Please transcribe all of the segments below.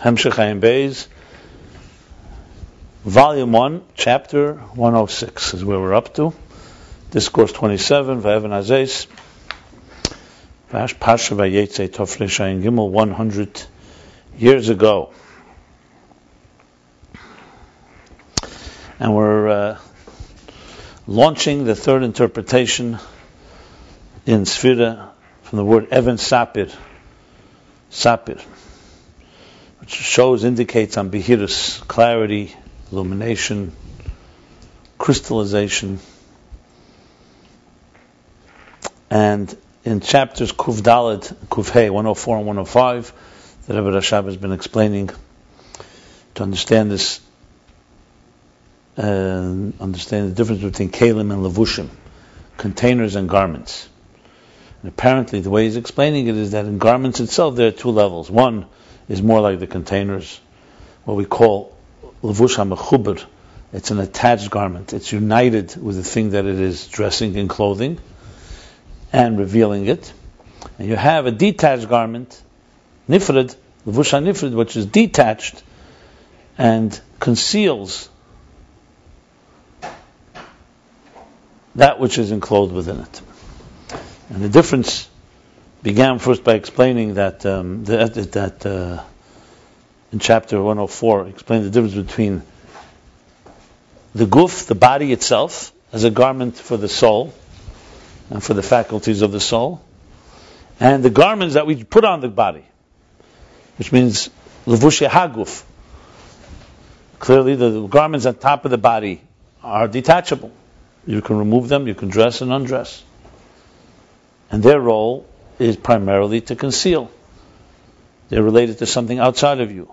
Hemshech Ayin Beis, Volume 1, Chapter 106 is where we're up to. Discourse 27, Vayevan Azes, Pasha Vayetze Tofre Shayin Gimel, 100 years ago. And we're uh, launching the third interpretation in Sfira from the word Evan Sapir. Sapir which shows, indicates ambihirus, clarity, illumination, crystallization. And in chapters Kuv Dalet, Hey, 104 and 105, that Rebbe Rashab has been explaining to understand this, uh, understand the difference between kalim and levushim, containers and garments. And apparently, the way he's explaining it is that in garments itself, there are two levels. One is more like the containers, what we call levush ha'mechuber. It's an attached garment. It's united with the thing that it is dressing and clothing and revealing it. And you have a detached garment, nifrid, levush nifrid, which is detached and conceals that which is enclosed within it. And the difference began first by explaining that um, that, that uh, in chapter 104 explained the difference between the guf, the body itself, as a garment for the soul and for the faculties of the soul, and the garments that we put on the body, which means levush haguf. Clearly, the garments on top of the body are detachable. You can remove them, you can dress and undress. And their role is primarily to conceal. They're related to something outside of you.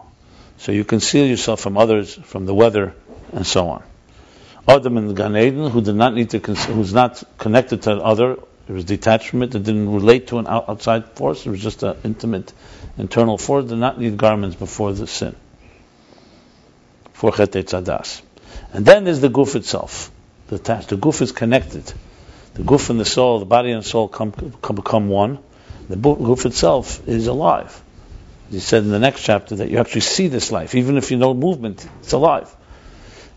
So you conceal yourself from others, from the weather, and so on. Adam the Gan Eden, who did not need to, who's not connected to other, it was detached from it, it didn't relate to an outside force, it was just an intimate internal force, did not need garments before the sin. For Chet Tzadas. And then there's the guf itself. The, the guf is connected. The guf and the soul, the body and soul come, come become one the guf itself is alive. He said in the next chapter that you actually see this life, even if you know movement, it's alive,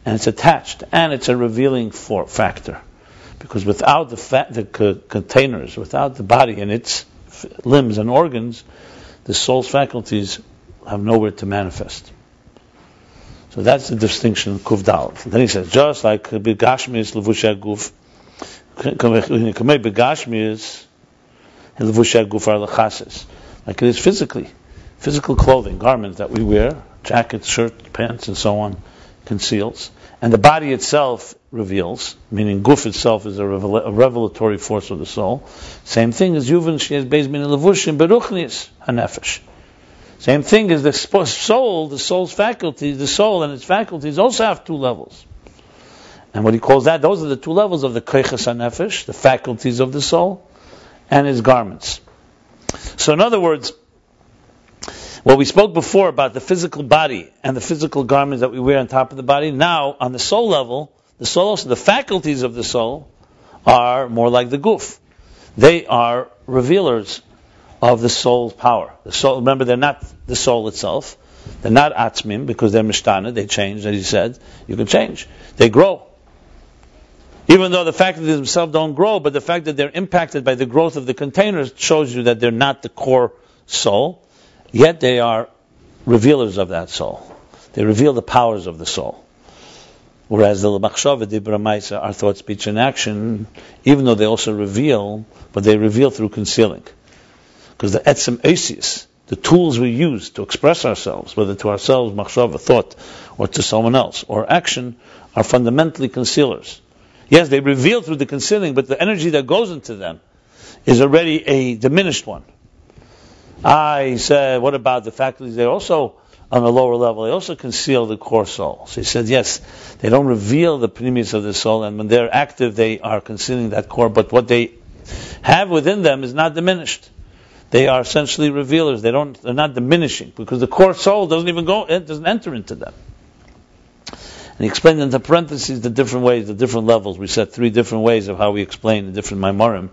and it's attached, and it's a revealing for, factor, because without the, fa- the co- containers, without the body and its f- limbs and organs, the soul's faculties have nowhere to manifest. So that's the distinction of Kuf Then he says, just like Begashmi is Levushya Guf, Begashmi is Levusha Guf, Begashmi like it is physically. Physical clothing, garments that we wear, jackets, shirts, pants, and so on, conceals. And the body itself reveals, meaning guf itself is a, revel- a revelatory force of the soul. Same thing as Yuvan Shiaz Beis Min Levushim Beruchnis Hanefesh. Same thing as the soul, the soul's faculties, the soul and its faculties also have two levels. And what he calls that, those are the two levels of the Keiches HaNefesh, the faculties of the soul, and his garments. So, in other words, what we spoke before about the physical body and the physical garments that we wear on top of the body, now on the soul level, the soul also, the faculties of the soul are more like the guf. They are revealers of the soul's power. The soul, remember, they're not the soul itself. They're not atzmim because they're mishtana. They change, as you said. You can change. They grow. Even though the fact that they themselves don't grow, but the fact that they're impacted by the growth of the containers shows you that they're not the core soul, yet they are revealers of that soul. They reveal the powers of the soul. Whereas the Machshava, the Maisa, are thought, speech, and action, even though they also reveal, but they reveal through concealing. Because the Etzem Esis, the tools we use to express ourselves, whether to ourselves, Machshava, thought, or to someone else, or action, are fundamentally concealers. Yes, they reveal through the concealing, but the energy that goes into them is already a diminished one. I said, what about the faculties? They also, on a lower level, they also conceal the core soul. So he said, yes, they don't reveal the pnimius of the soul, and when they're active, they are concealing that core, but what they have within them is not diminished. They are essentially revealers. They don't, they're not diminishing, because the core soul doesn't even go, it doesn't enter into them. And he explained in the parentheses the different ways, the different levels. We said three different ways of how we explain the different maimorim,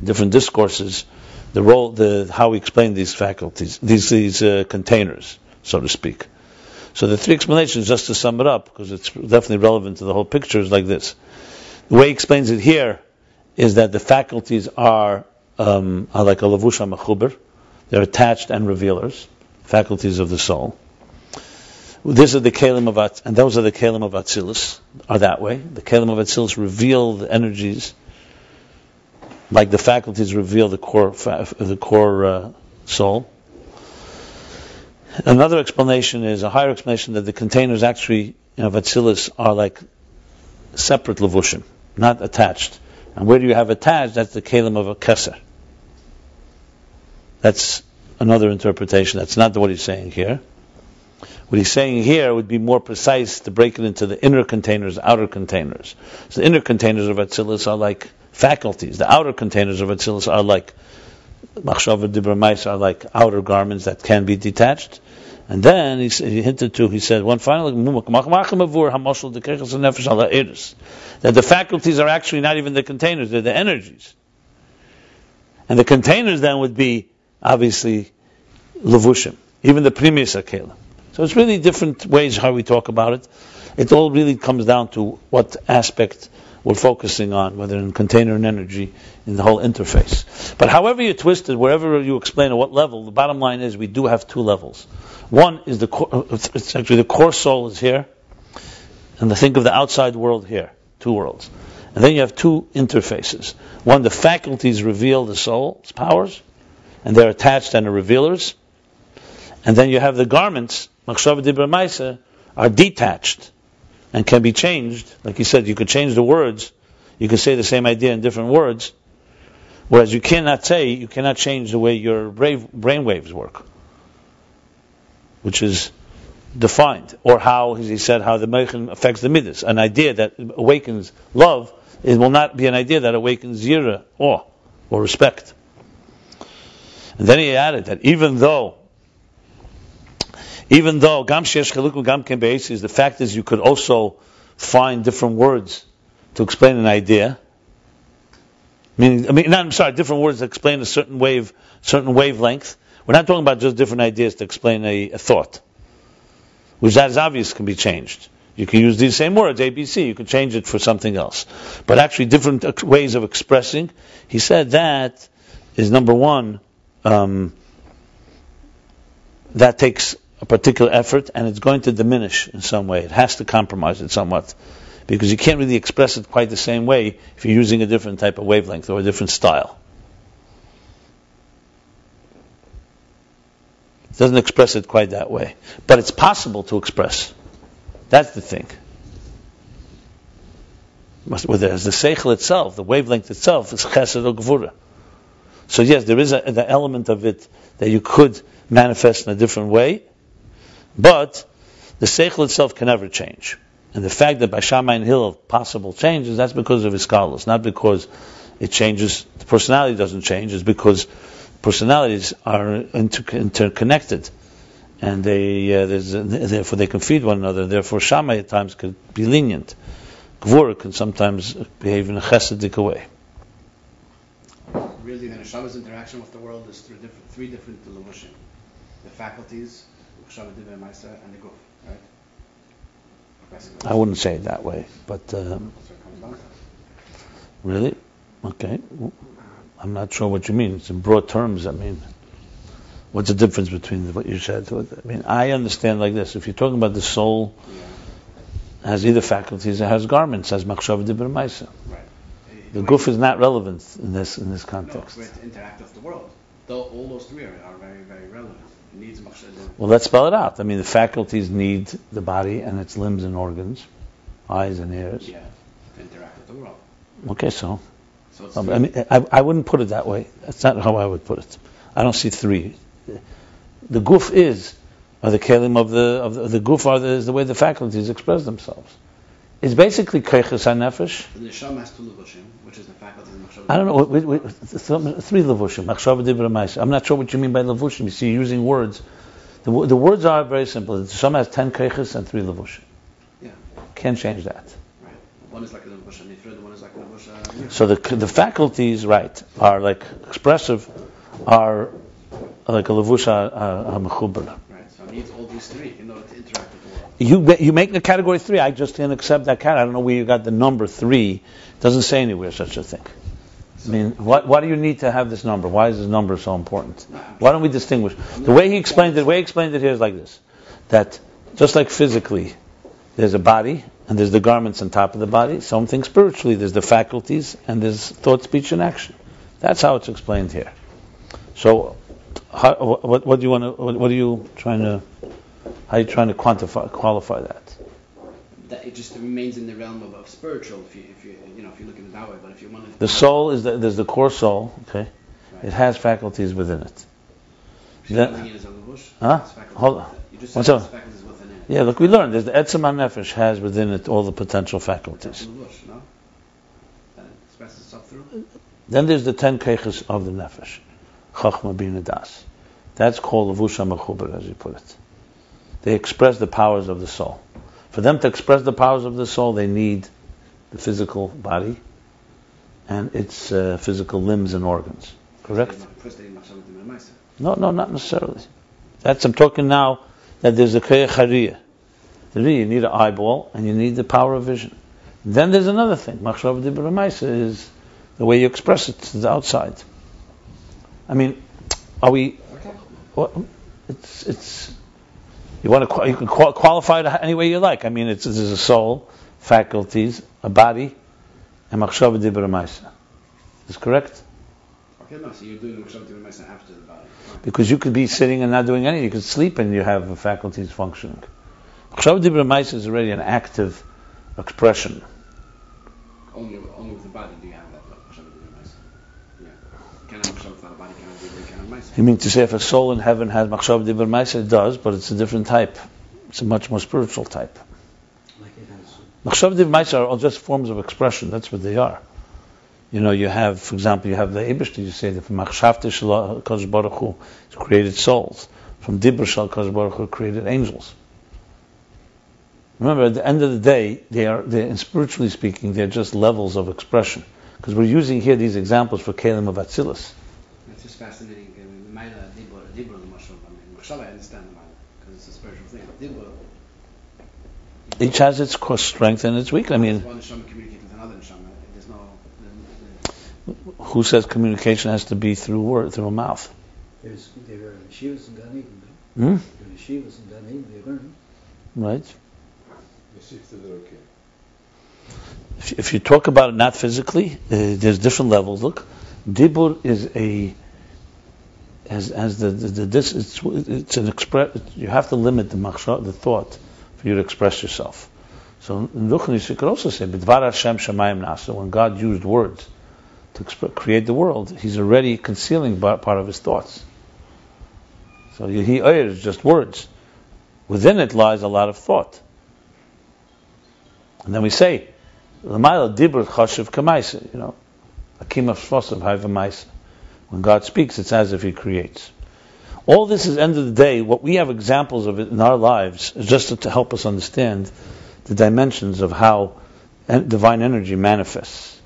different discourses, the role, the how we explain these faculties, these these uh, containers. so to speak. So the three explanations, just to sum it up, because it's definitely relevant to the whole picture, is like this. The way he explains it here is that the faculties are, um, are like a lavusha mechuber. They're attached and revealers, faculties of the soul. This is the kalim of At, and those are the kalim of Atzilus, are that way. The kalim of Atzilus reveal the energies, like the faculties reveal the core, the core uh, soul. Another explanation is a higher explanation that the containers actually of Atzilus are like separate levushim, not attached. And where do you have attached? That's the kalim of a keser. That's another interpretation. That's not what he's saying here. What he's saying here would be more precise to break it into the inner containers, outer containers. So the inner containers of Atzilus are like faculties. The outer containers of Atzilus are like Machshava Dibra are like outer garments that can be detached. And then he, he hinted to, he said, one final, that the faculties are actually not even the containers, they're the energies. And the containers then would be, obviously, levushim, even the previous akelim. So it's really different ways how we talk about it. It all really comes down to what aspect we're focusing on, whether in container and energy, in the whole interface. But however you twist it, wherever you explain at what level, the bottom line is we do have two levels. One is the core, it's actually the core soul is here, and the think of the outside world here, two worlds. And then you have two interfaces. One, the faculties reveal the soul's powers, and they're attached and are revealers. And then you have the garments Machshava Dibra are detached and can be changed. Like you said, you could change the words. You could say the same idea in different words. Whereas you cannot say, you cannot change the way your brain waves work, which is defined, or how, as he said, how the Meichen affects the Midas. An idea that awakens love, it will not be an idea that awakens Yira, awe, or respect. And then he added that even though even though gam gam the fact is you could also find different words to explain an idea. Meaning, I mean, not, I'm sorry, different words to explain a certain wave, certain wavelength. We're not talking about just different ideas to explain a, a thought, which that is obvious can be changed. You can use these same words, ABC, you can change it for something else. But actually, different ways of expressing. He said that is number one, um, that takes a particular effort and it's going to diminish in some way. It has to compromise it somewhat. Because you can't really express it quite the same way if you're using a different type of wavelength or a different style. It doesn't express it quite that way. But it's possible to express. That's the thing. Whereas the seichel itself, the wavelength itself, is chesed or gvura. So yes, there is a, the element of it that you could manifest in a different way, but the seichel itself can never change. And the fact that by Shammai and Hillel possible changes, that's because of his scholars, not because it changes, the personality doesn't change, it's because personalities are inter- interconnected. And they, uh, therefore they can feed one another. Therefore Shammai at times could be lenient. Gvura can sometimes behave in a chesedic way. Really, the Neshama's interaction with the world is through different, three different levushim. The faculties, and the guf, right? I wouldn't say it that way, but um, really, okay. I'm not sure what you mean. It's in broad terms. I mean, what's the difference between what you said? I mean, I understand like this. If you're talking about the soul, yeah. has either faculties, it has garments, has machshav dibur Right. The guf is not relevant in this in this context. No, to interact with the world. Though all those three are, are very very relevant needs Well, let's spell it out. I mean, the faculties need the body and its limbs and organs, eyes and ears. Yeah, to interact with the world. Okay, so. so um, I mean, I, I wouldn't put it that way. That's not how I would put it. I don't see three. The guf is, or the kelim of the of the, the guf are the, is the way the faculties express themselves. It's basically keiches hanefesh. The neshama has two levushim, which is the faculty of machshava. I don't know. Wait, wait, three levushim. Machshava dibra I'm not sure what you mean by levushim. You see, using words. The, the words are very simple. The neshama has ten keiches and three levushim. Yeah. Can't change that. Right. One is like a levush nifra. one is like a levush. So the the faculties, right, are like expressive, are like a levusha uh, a, a Right. So needs all these three in order to interact with the world. You you make the category three. I just can't accept that category. I don't know where you got the number three. It doesn't say anywhere such a thing. I mean, what, why do you need to have this number? Why is this number so important? Why don't we distinguish? The way he explained it, the way he explained it here is like this: that just like physically, there's a body and there's the garments on top of the body. Something spiritually, there's the faculties and there's thought, speech, and action. That's how it's explained here. So, how, what, what do you want to? What, what are you trying to? How are you trying to quantify, qualify that? That it just remains in the realm of, of spiritual. If you, if you, you know, if you look at it that way. But if you want to, The soul is the, there's the core soul. Okay, Right. it has faculties within it. that- looking at it as a levush, Huh? Hold on. it. You just What's said up? it's faculties within it. Yeah, look, we learned. There's the etzem nefesh has within it all the potential faculties. levush, no? That expresses itself through. Then there's the ten keches of the nefesh, chachma bina das. That's called levusha mechuber, as you put it. They express the powers of the soul. For them to express the powers of the soul, they need the physical body and its uh, physical limbs and organs. Correct? No, no, not necessarily. That's I'm talking now that there's a kaya hariyah. You need an eyeball and you need the power of vision. Then there's another thing. Machshav dibra is the way you express it to the outside. I mean, are we? What, it's it's. You want to you can qualify it any way you like. I mean, it's there's a soul, faculties, a body, and machshav dibra. Is correct? Okay, no. So you're doing machshav v'dibur ma'aser after the body. Because you could be sitting and not doing anything. You could sleep and you have the faculties functioning. Chashav Dibra is already an active expression. Only, only with the body do you have that machshav v'dibur. Yeah. Can't have machshav without a body. You can't have dibur. You can't have ma'aser. You mean to say if a soul in heaven has Machshav Maisa, it does, but it's a different type. It's a much more spiritual type. Machshav Maisa are all just forms of expression. That's what they are. You know, you have, for example, you have the Eibishter, you say that from Machshavte Baruch Hu, it's created souls. From Dibra Shal Baruch Hu, created angels. Remember, at the end of the day, they are, they, and spiritually speaking, they're just levels of expression. Because we're using here these examples for Kalim of Atzilus. It's just fascinating. I mean, the Maila, Dibur, Dibur, the Mashal. I mean, Mashal, I understand the Maila because it's a spiritual thing. Dibur, Each has its core strength and its weakness. I mean, one neshama communicate with another neshama. There's no. who says communication has to be through word, through a mouth? There's, there are yeshivas in Gan Eden. Hmm? There are yeshivas in Gan Eden. They learn. Right? If, if you talk about it not physically, uh, there's different levels. Look, dibur is a as as the, the, the this it's it's an express. You have to limit the machshah, the thought, for you to express yourself. So in Luchnis, you could also say b'dvar Hashem shemayim nasa. When God used words to expre- create the world, He's already concealing part of His thoughts. So Oyer is just words. Within it lies a lot of thought. And then we say, L'mayla dibur chashiv kamaisa, you know, akim of maisa. When God speaks, it's as if He creates. All this is end of the day. What we have examples of it in our lives is just to help us understand the dimensions of how divine energy manifests.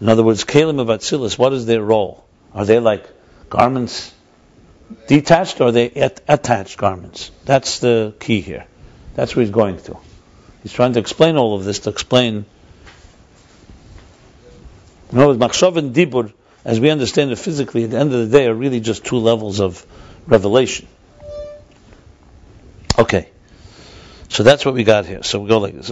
In other words, Kalim of Atzilus, what is their role? Are they like garments detached or are they at- attached garments? That's the key here. That's where he's going to. He's trying to explain all of this to explain. In other words, Machshav and Dibur, as we understand it physically, at the end of the day, are really just two levels of revelation. Okay. So that's what we got here. So we go like this.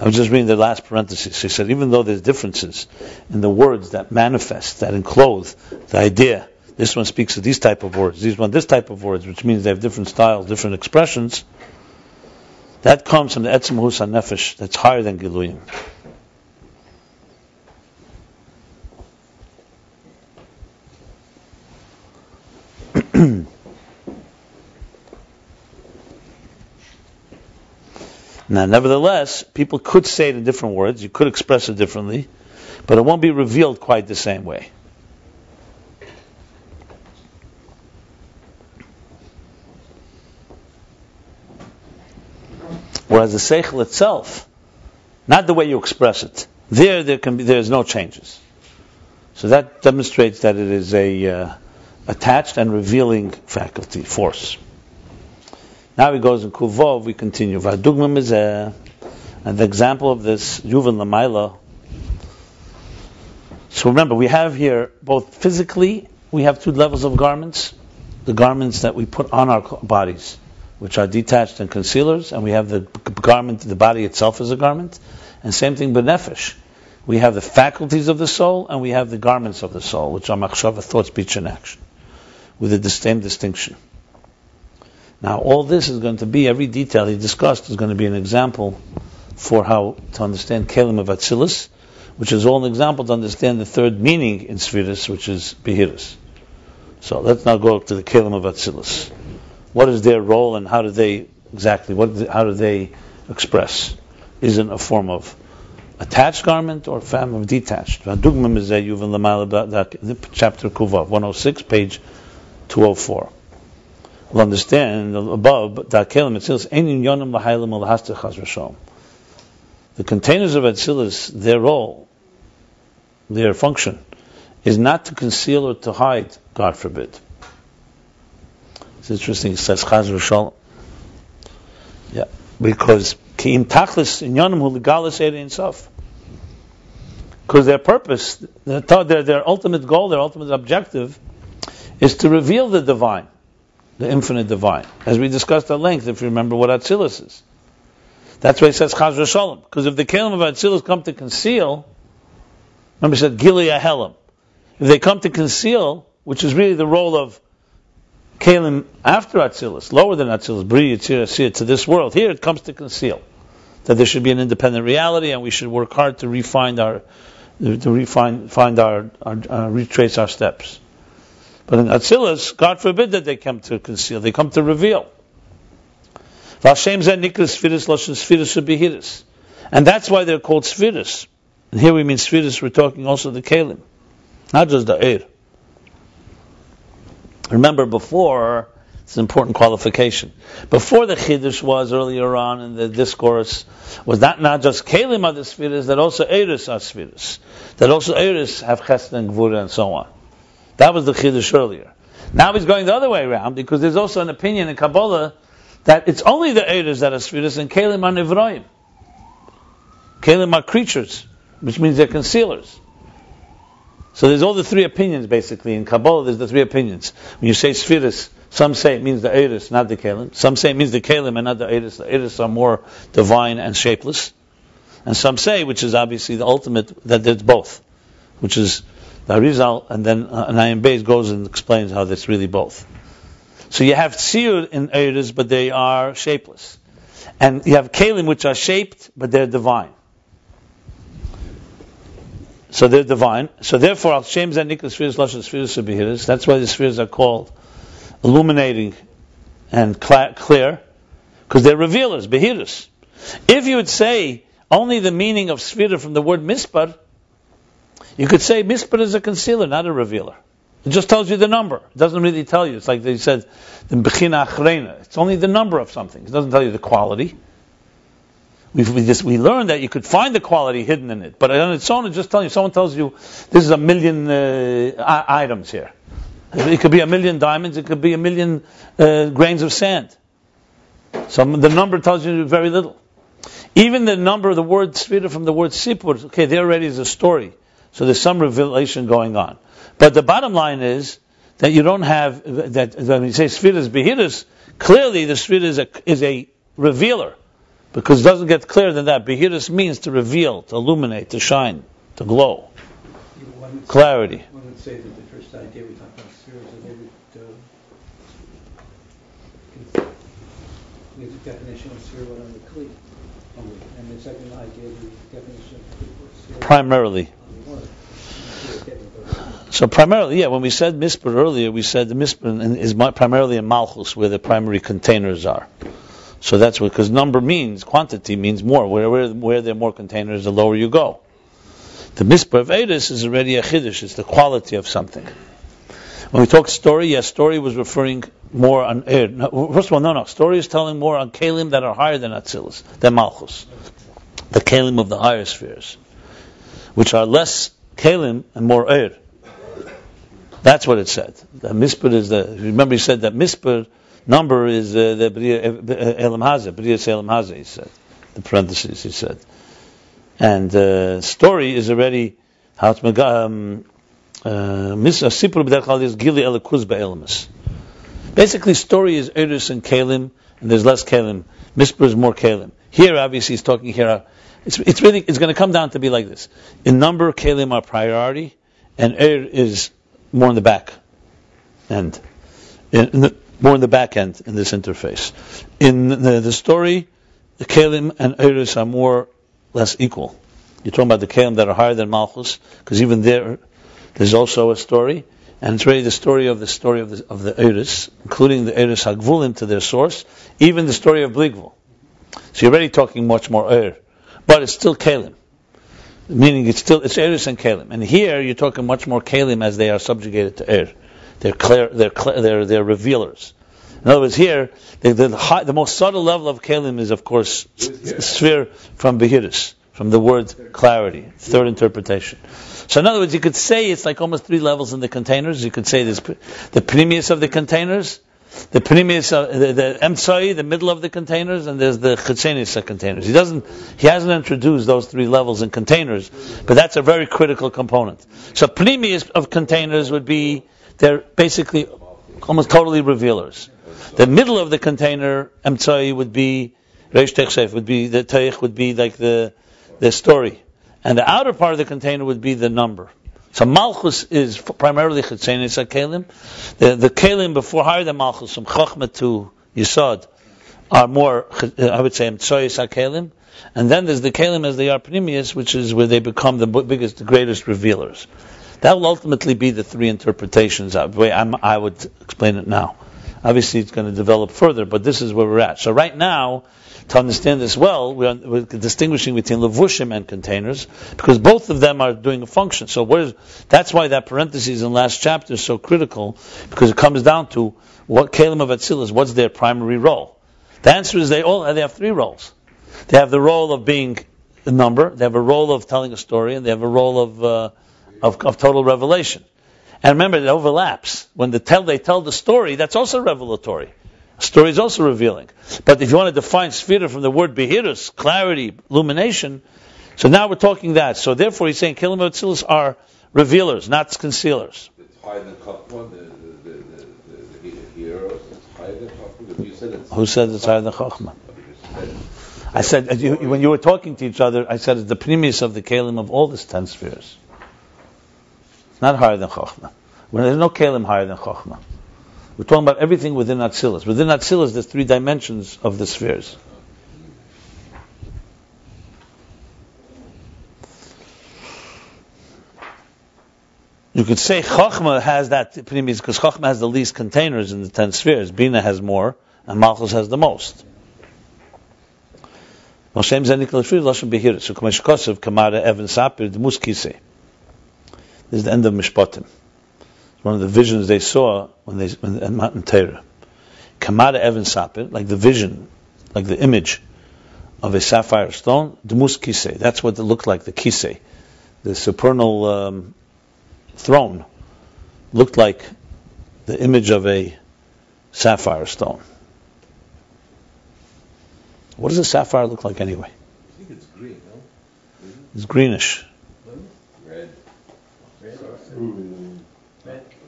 I was just reading the last parenthesis. He said, even though there's differences in the words that manifest, that enclose the idea, this one speaks of these type of words, these one this type of words, which means they have different styles, different expressions. That comes from the etzem husa nefesh, that's higher than giluyim. Now, nevertheless, people could say it in different words, you could express it differently, but it won't be revealed quite the same way. Whereas the seichel itself, not the way you express it, there there can be there's no changes. So that demonstrates that it is a uh, attached and revealing faculty force. Now he goes in Kuvov. We continue. V'adugma mizeh, and the example of this Yuvan Lamaila. So remember, we have here both physically, we have two levels of garments. The garments that we put on our bodies, which are detached and concealers, and we have the garment, the body itself is a garment. And same thing benefesh. We have the faculties of the soul, and we have the garments of the soul, which are machshava, thought, speech, and action, with the same distinction. Now, all this is going to be, every detail he discussed is going to be an example for how to understand Kelim of Atzilus, which is all an example to understand the third meaning in Sfiris, which is Behiris. So let's now go to the Kelim of Atzilus. What is their role and how do they exactly, what, how do they express? Is it a form of attached garment or form of detached? Chapter Kuvav, 106, page 204 will understand above the containers of Atzilus, their role, their function, is not to conceal or to hide, God forbid. It's interesting, it says Chaz. Yeah, because Ki'im Tachlis in Yonim Hu Legalis Sof. Because their purpose, their, their ultimate goal, their ultimate objective, is to reveal the divine the infinite divine. As we discussed at length, if you remember what Atzilus is. That's why it says Chaz Shalom. Because if the Kalim of Atzilus come to conceal, remember it said Gili Ahelim. If they come to conceal, which is really the role of Kalim after Atzilus, lower than Atzilus, Bri Yitzir to this world, here it comes to conceal. That there should be an independent reality and we should work hard to refine our, to refine, find our, our uh, retrace our steps. But in Atzilus, God forbid that they come to conceal, they come to reveal. And that's why they're called spheres. And here we mean spheres, we're talking also the kalim, not just the air. Remember before, it's an important qualification. Before the Chiddush was earlier on in the discourse, was that not just Kalim are the spheres, that also Eris are spheres. That also Eris have Chesed and Gvura and so on. That was the chiddush earlier. Now he's going the other way around because there's also an opinion in Kabbalah that it's only the Eidos that are spheres and Kalim are Nivroim. Kalim are creatures, which means they're concealers. So there's all the three opinions basically in Kabbalah. There's the three opinions. When you say spheres, some say it means the Eidos, not the Kalim. Some say it means the Kalim and not the Eidos. The Eidos are more divine and shapeless. And some say, which is obviously the ultimate, that it's both, which is the Arizal, and then uh, Ayin Beis goes and explains how that's really both. So you have tziyud in Eidos, but they are shapeless. And you have kalim, which are shaped, but they're divine. So they're divine. So therefore, al shem zanik spheres lashon spheres behiris. That's why the spheres are called illuminating and clear, because they're revealers, behiris. If you would say only the meaning of sphere from the word mispar, you could say mispar is a concealer, not a revealer. It just tells you the number. It doesn't really tell you. It's like they said, the bechina achrena. It's only the number of something. It doesn't tell you the quality. we we, just, we learned that you could find the quality hidden in it, but on its own, it just tells you. Someone tells you this is a million uh, items here. It could be a million diamonds. It could be a million uh, grains of sand. So the number tells you very little. Even the number of the word from the word sipur, okay, there already is a story. So there's some revelation going on. But the bottom line is that you don't have that when you say spheres behiras, clearly the sphere is a is a revealer. Because it doesn't get clearer than that. Behiras means to reveal, to illuminate, to shine, to glow. Clarity. One would say that the first idea we talked about spheres, that they would uh, the definition of sphere on the kli. And the second idea, the definition of sphere. Primarily. So primarily, yeah, when we said mispar earlier, we said the mispar is primarily in malchus, where the primary containers are. So that's what, because number means, quantity means more. Where, where, where there are more containers, the lower you go. The mispar of Edis is already a chiddush, it's the quality of something. When we talk story, yes, story was referring more on air. First of all, no, no. Story is telling more on kalim that are higher than Atzilus, than Malchus, the kalim of the higher spheres, which are less kalim and more air. That's what it said. The mispur is the. Remember, he said that mispur number is uh, the elam haza, bria elam haza. He said the parentheses. He said, and uh, story is already how to um, uh, sipur b'derchal is gili be'elamus. Basically, story is eris and kalim, and there's less kalim. Mispur is more kalim. Here, obviously, he's talking here. It's, it's really it's going to come down to be like this. In number, kalim are priority, and er is more in the back end, in, in the, more in the back end in this interface. In the, the story, the kalim and eris are more less equal. You're talking about the kalim that are higher than malchus, because even there, there's also a story, and it's really the story of the story of the of the eris, including the eris hagvulim to their source, even the story of bligvul. So you're already talking much more er, but it's still kalim meaning it's still it's Eris and Kalim. And here you're talking much more Kalim as they are subjugated to Er. They're clear, they're clear, they're they're revealers. In other words, here the the, high, the most subtle level of Kalim is of course sphere from Behiris, from the word clarity, third interpretation. So in other words, you could say it's like almost three levels in the containers. You could say there's the premius of the containers, the pnimius, uh, the, emtsai, the middle of the containers, and there's the chitzenis containers. He doesn't, he hasn't introduced those three levels in containers, but that's a very critical component. So pnimius of containers would be, they're basically almost totally revealers. The middle of the container, emtsai, would be, reish would be, the teich would be like the, the story. And the outer part of the container would be the number. So Malchus is primarily Chetzenis HaKelim. The, the Kelim before higher than Malchus, from Chochmah to Yisod, are more, I would say, Mtsoyis HaKelim. And then there's the Kelim as they are Pnimius, which is where they become the biggest, the greatest revealers. That will ultimately be the three interpretations. The way I'm, I would explain it now. Obviously, it's going to develop further, but this is where we're at. So right now, to understand this well, we're, we're, distinguishing between levushim and containers because both of them are doing a function. So that's why that parenthesis in last chapter is so critical because it comes down to what kalim of Atzilus, what's their primary role? The answer is they all they have three roles. They have the role of being a number, they have a role of telling a story, and they have a role of uh, of, of total revelation. And remember, it overlaps. When the tell, they tell the story, that's also revelatory. Story is also revealing. But if you want to define sphira from the word behirus, clarity, illumination, so now we're talking that. So therefore he's saying Atzilus are revealers, not concealers. Who said it's higher than Chachma? I said, uh, you, when you were talking to each other, I said it's the premise of the Kalim of all the ten spheres. It's not higher than Chachma. When there's no Kalim higher than Chachma. We're talking about everything within Atzilus. Within Atzilus, there's three dimensions of the spheres. You could say Chachma has that because Chachma has the least containers in the ten spheres. Bina has more, and Malchus has the most. So. This is the end of Mishpatim one of the visions they saw when they when, at Mount Torah. Kamada Evan Sapir, like the vision, like the image of a sapphire stone, Dmus Kisei. That's what it looked like, the Kisei. The supernal um, throne looked like the image of a sapphire stone. What does a sapphire look like anyway? I think it's green, no? It's greenish. Red. Red. Rubies is red.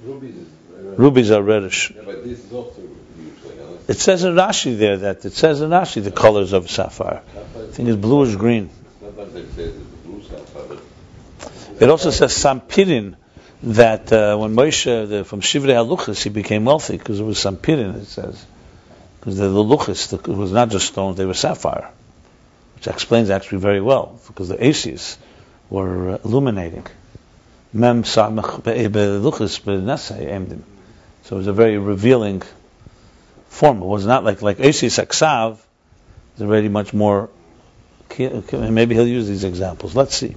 Rubies are reddish. Yeah, but this is also usually, no? It says in Rashi there that it says in Rashi the colors of sapphire. I think it's bluish green. It says it's blue sapphire, but It also says Sampirin that uh, when Moshe the, from Shivrei Haluchas he became wealthy because it was Sampirin. It says because the Luchas the, it was not just stones; they were sapphire, which explains actually very well because the Aces were uh, illuminating. Mem Samach Emdim. So it was a very revealing form. It was not like like Aces Aksav. It's already much more. Maybe he'll use these examples. Let's see.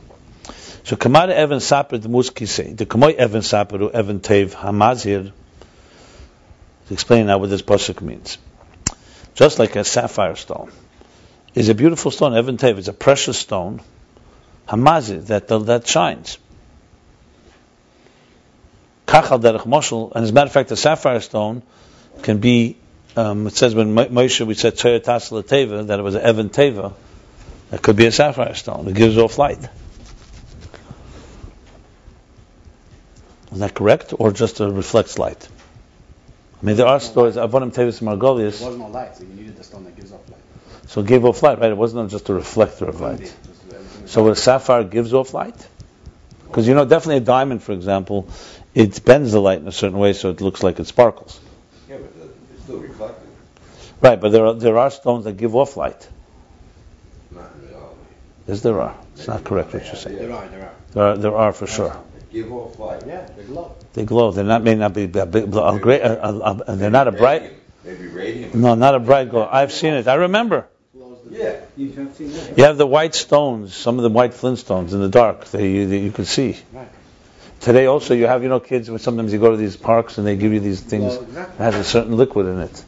So Kamara Evan Saper the Muskise, the Kamoy Evan Saperu Evan Tev Hamazir, explain now what this pasuk means. Just like a sapphire stone is a beautiful stone, Evan Tev is a precious stone, Hamazir that that shines. Kachal derech moshel, and as a matter of fact, the sapphire stone can be. Um, it says when Mo- Moshe we said Tzoyer Tasla Teva that it was an Evan Teva. That could be a sapphire stone. It gives off light. Is that correct, or just a reflects light? I mean, there are stories. Avonim Tevis There Margolius. was no light, so you needed the stone that gives off light. So it gave off light, right? It wasn't just a reflector of light. So a sapphire gives off light? Because you know, definitely a diamond, for example, it bends the light in a certain way so it looks like it sparkles. Yeah, but it's still reflected, Right, but there are, there are stones that give off light. not in. Yes, there are. It's not correct what you're saying. There are, there are. There are, there are for sure. Give off light. Yeah, they glow. They glow. They're not may not be a big, a great. A, a, a, they're not a bright. Maybe radium. No, not a bright glow. I've seen it. I remember. Yeah. You have seen that? You have the white stones, some of the white flintstones in the dark. They you, they, you can see. Right. Today also you have you know kids. when Sometimes you go to these parks and they give you these things exactly. that has a certain liquid in it.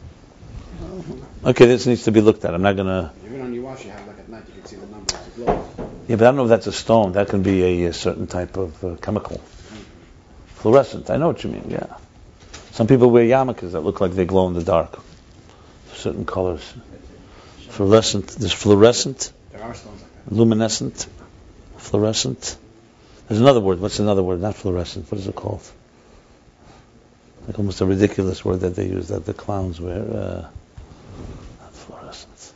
Okay, this needs to be looked at. I'm not gonna. Even on your watch, you have like at night, you can see the numbers. Yeah, but I don't know if that's a stone. That can be a, a certain type of uh, chemical. Fluorescent. I know what you mean. Yeah. Some people wear yarmulkes that look like they glow in the dark. Certain colors. Fluorescent. There's fluorescent, There are stones like luminescent, fluorescent. There's another word. What's another word? Not fluorescent. What is it called? Like almost a ridiculous word that they use that the clowns wear. Uh, not fluorescent.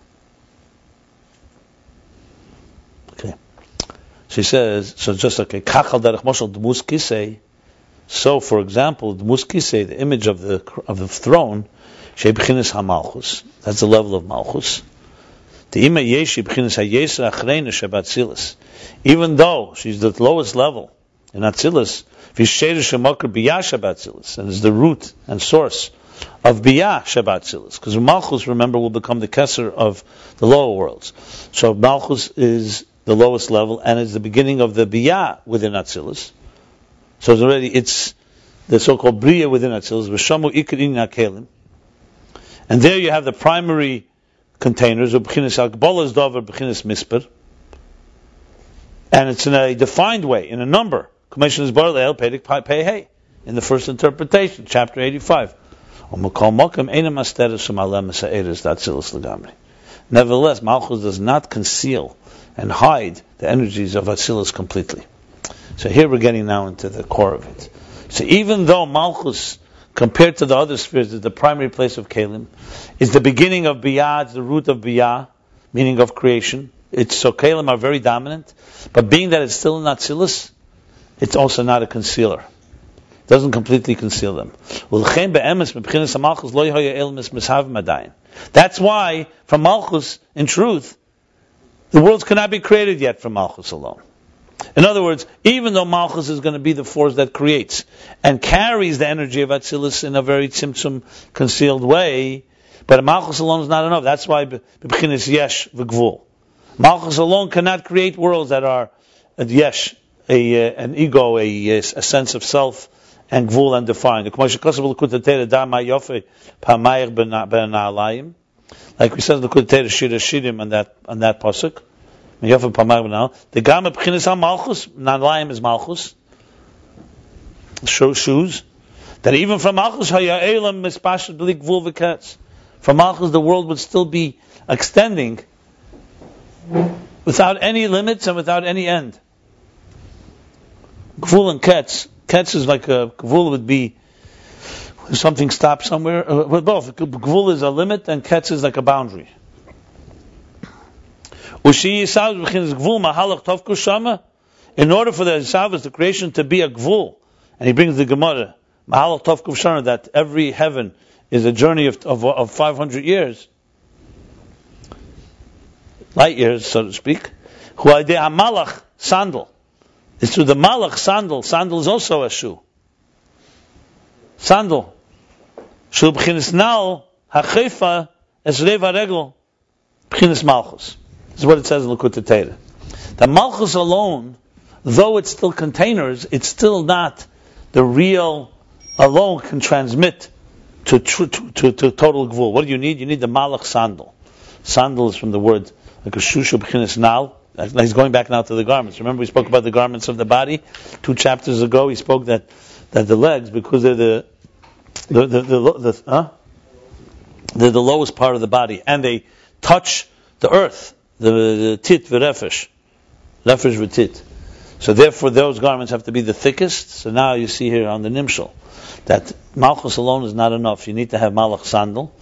Okay. She says, so just like a kachal derech moshel. So, for example, dmus kisei, the image of the of the throne, shebichinis hamalchus. That's the level of malchus. Even though she's the lowest level in shabatzilis, and is the root and source of biyah shabatzilis. Because malchus, remember, will become the kesser of the lower worlds. So malchus is the lowest level and is the beginning of the biyah within Atzilus. So it's already it's the so-called bria within Atzilus. V'shamu ikarin hakelim. And there you have the primary containers of b'chinas agbolas dover b'chinas misper, and it's in a defined way, in a number. Commission is bar leil pedig pei in the first interpretation, chapter eighty-five. Nevertheless, Malchus does not conceal and hide the energies of Atzilus completely. So here we're getting now into the core of it. So even though Malchus, compared to the other spheres, is the primary place of Kalim, is the beginning of Biyah, the root of Biyah, meaning of creation. It's so Kalim are very dominant, but being that it's still in Atzilus, it's also not a concealer. It Doesn't completely conceal them. That's why, from Malchus, in truth, the worlds cannot be created yet from Malchus alone. In other words, even though Malchus is going to be the force that creates and carries the energy of Atzilus in a very tzimtzum, concealed way, but Malchus alone is not enough. That's why B'chinis Yesh V'Gvul. Malchus alone cannot create worlds that are a Yesh, a, uh, an ego, a, a sense of self, and Gvul and defined. Like we said the Kutatera Shira on that, on that pasuk. Yofa Pamar B'nal. The Gama B'chinis HaMalchus, Nalayim is Malchus. Show shoes. That even from Malchus, Haya'elam Mispashat B'li Gvul V'ketz. From Malchus, the world would still be extending without any limits and without any end. Gvul and Ketz. Ketz is like a, Gvul would be something stops somewhere. Uh, both. Gvul is a limit and Ketz is like a boundary. Ushi Yisav b'chinas gvul mahalach tovku shama. In order for the Yisav, the creation to be a gvul, and he brings the Gemara, mahalach that every heaven is a journey of, of, of 500 years, light years, so to speak. Huayde malach sandal. It's through the malach sandal. Sandal is also a shoe. Sandal. Shu b'chinas nal hachefa es reva regel b'chinas malchus. This is what it says in Likkutei Torah. The Malchus alone though it's still containers, it's still not the real alone can transmit to, to, to, to total gvul. What do you need? You need the malach sandal. Sandal is from the word like a shusha b'chinas nal. He's going back now to the garments. Remember we spoke about the garments of the body two chapters ago. He spoke that that the legs, because they're the the the, the, the huh? they're the lowest part of the body, and they touch the earth, the, the tit v'refesh, refesh v'tit. So therefore, those garments have to be the thickest. So now you see here on the nimshal that malchus alone is not enough. You need to have malach sandal.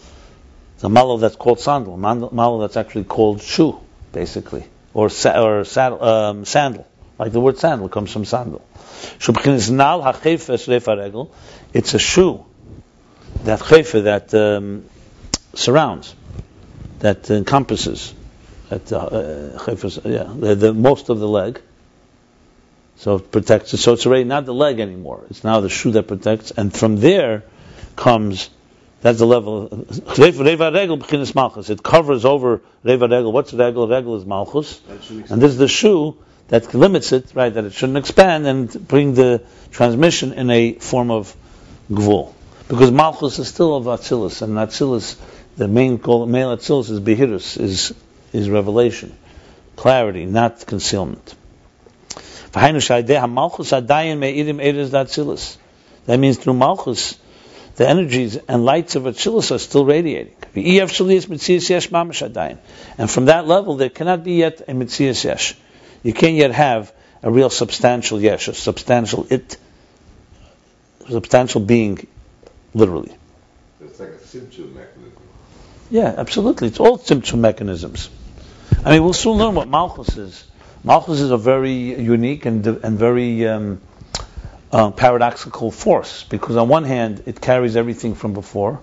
A malach that's called sandal, malach that's actually called shoe, basically, or sa- or saddle, um, sandal. Like the word sandal comes from sandal. It's a shoe that chefe that um, surrounds, that encompasses, that uh, yeah, the, the most of the leg. So it protects it. So it's already not the leg anymore. It's now the shoe that protects, and from there comes. That's the level. It covers over reva regel. What's regel? Regel is malchus, and this is the shoe that limits it, right? That it shouldn't expand and bring the transmission in a form of gvul, because malchus is still of atzilus, and atzilus, the main goal, male atzilus is behirus, is is revelation, clarity, not concealment. That means through Malchus, the energies and lights of Atzilus are still radiating. And from that level, there cannot be yet a Mitzias Yesh. You can't yet have a real substantial Yesh, a substantial it, a substantial being, literally. It's like a symptom mechanism. Yeah, absolutely. It's all symptom mechanisms. I mean, we'll soon learn what Malchus is. Malchus is a very unique and, and very um, uh, paradoxical force because on one hand it carries everything from before,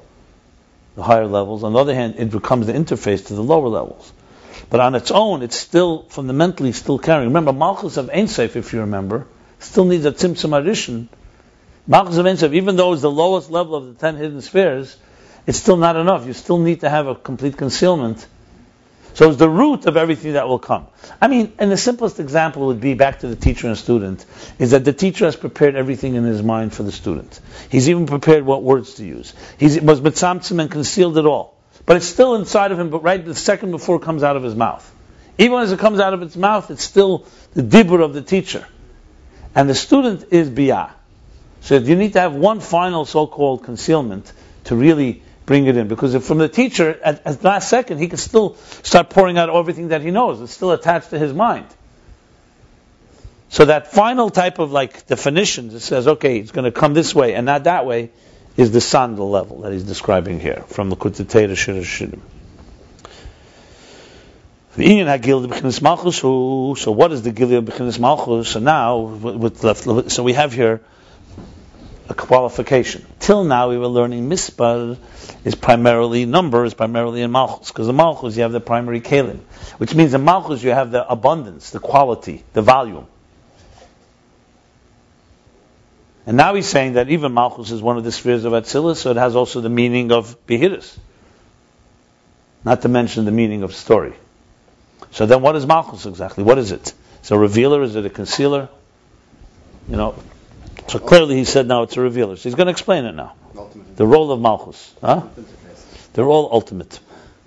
the higher levels. On the other hand, it becomes the interface to the lower levels. But on its own, it's still fundamentally still carrying. Remember, Malchus of Ein if you remember, still needs a Tzimtzum Arishin. Malchus of Ein even though it's the lowest level of the ten hidden spheres, it's still not enough. You still need to have a complete concealment so it's the root of everything that will come. I mean, and the simplest example would be back to the teacher and student, is that the teacher has prepared everything in his mind for the student. He's even prepared what words to use. He was mitzamtzim and concealed it all. But it's still inside of him, but right the second before it comes out of his mouth. Even as it comes out of its mouth, it's still the dibur of the teacher. And the student is biyah. So you need to have one final so-called concealment to really bring it in. Because if from the teacher, at, at last second, he can still start pouring out everything that he knows. It's still attached to his mind. So that final type of like definition that says, okay, it's going to come this way and not that way, is the sandal level that he's describing here from the Kutatei Shir Shirim. So what is the Gilead B'chinas Malchus? So now, with left, so we have here a qualification. Till now we were learning Mispar is primarily number, is primarily in Malchus. Because in Malchus you have the primary Kalim. Which means in Malchus you have the abundance, the quality, the volume. And now he's saying that even Malchus is one of the spheres of Atzilus, so it has also the meaning of Behiris. Not to mention the meaning of story. So then what is Malchus exactly? What is it? Is it a revealer? Is it a concealer? You know, so clearly he said now it's a revealer. So he's going to explain it now. Ultimate The role of Malchus. Huh? They're all ultimate.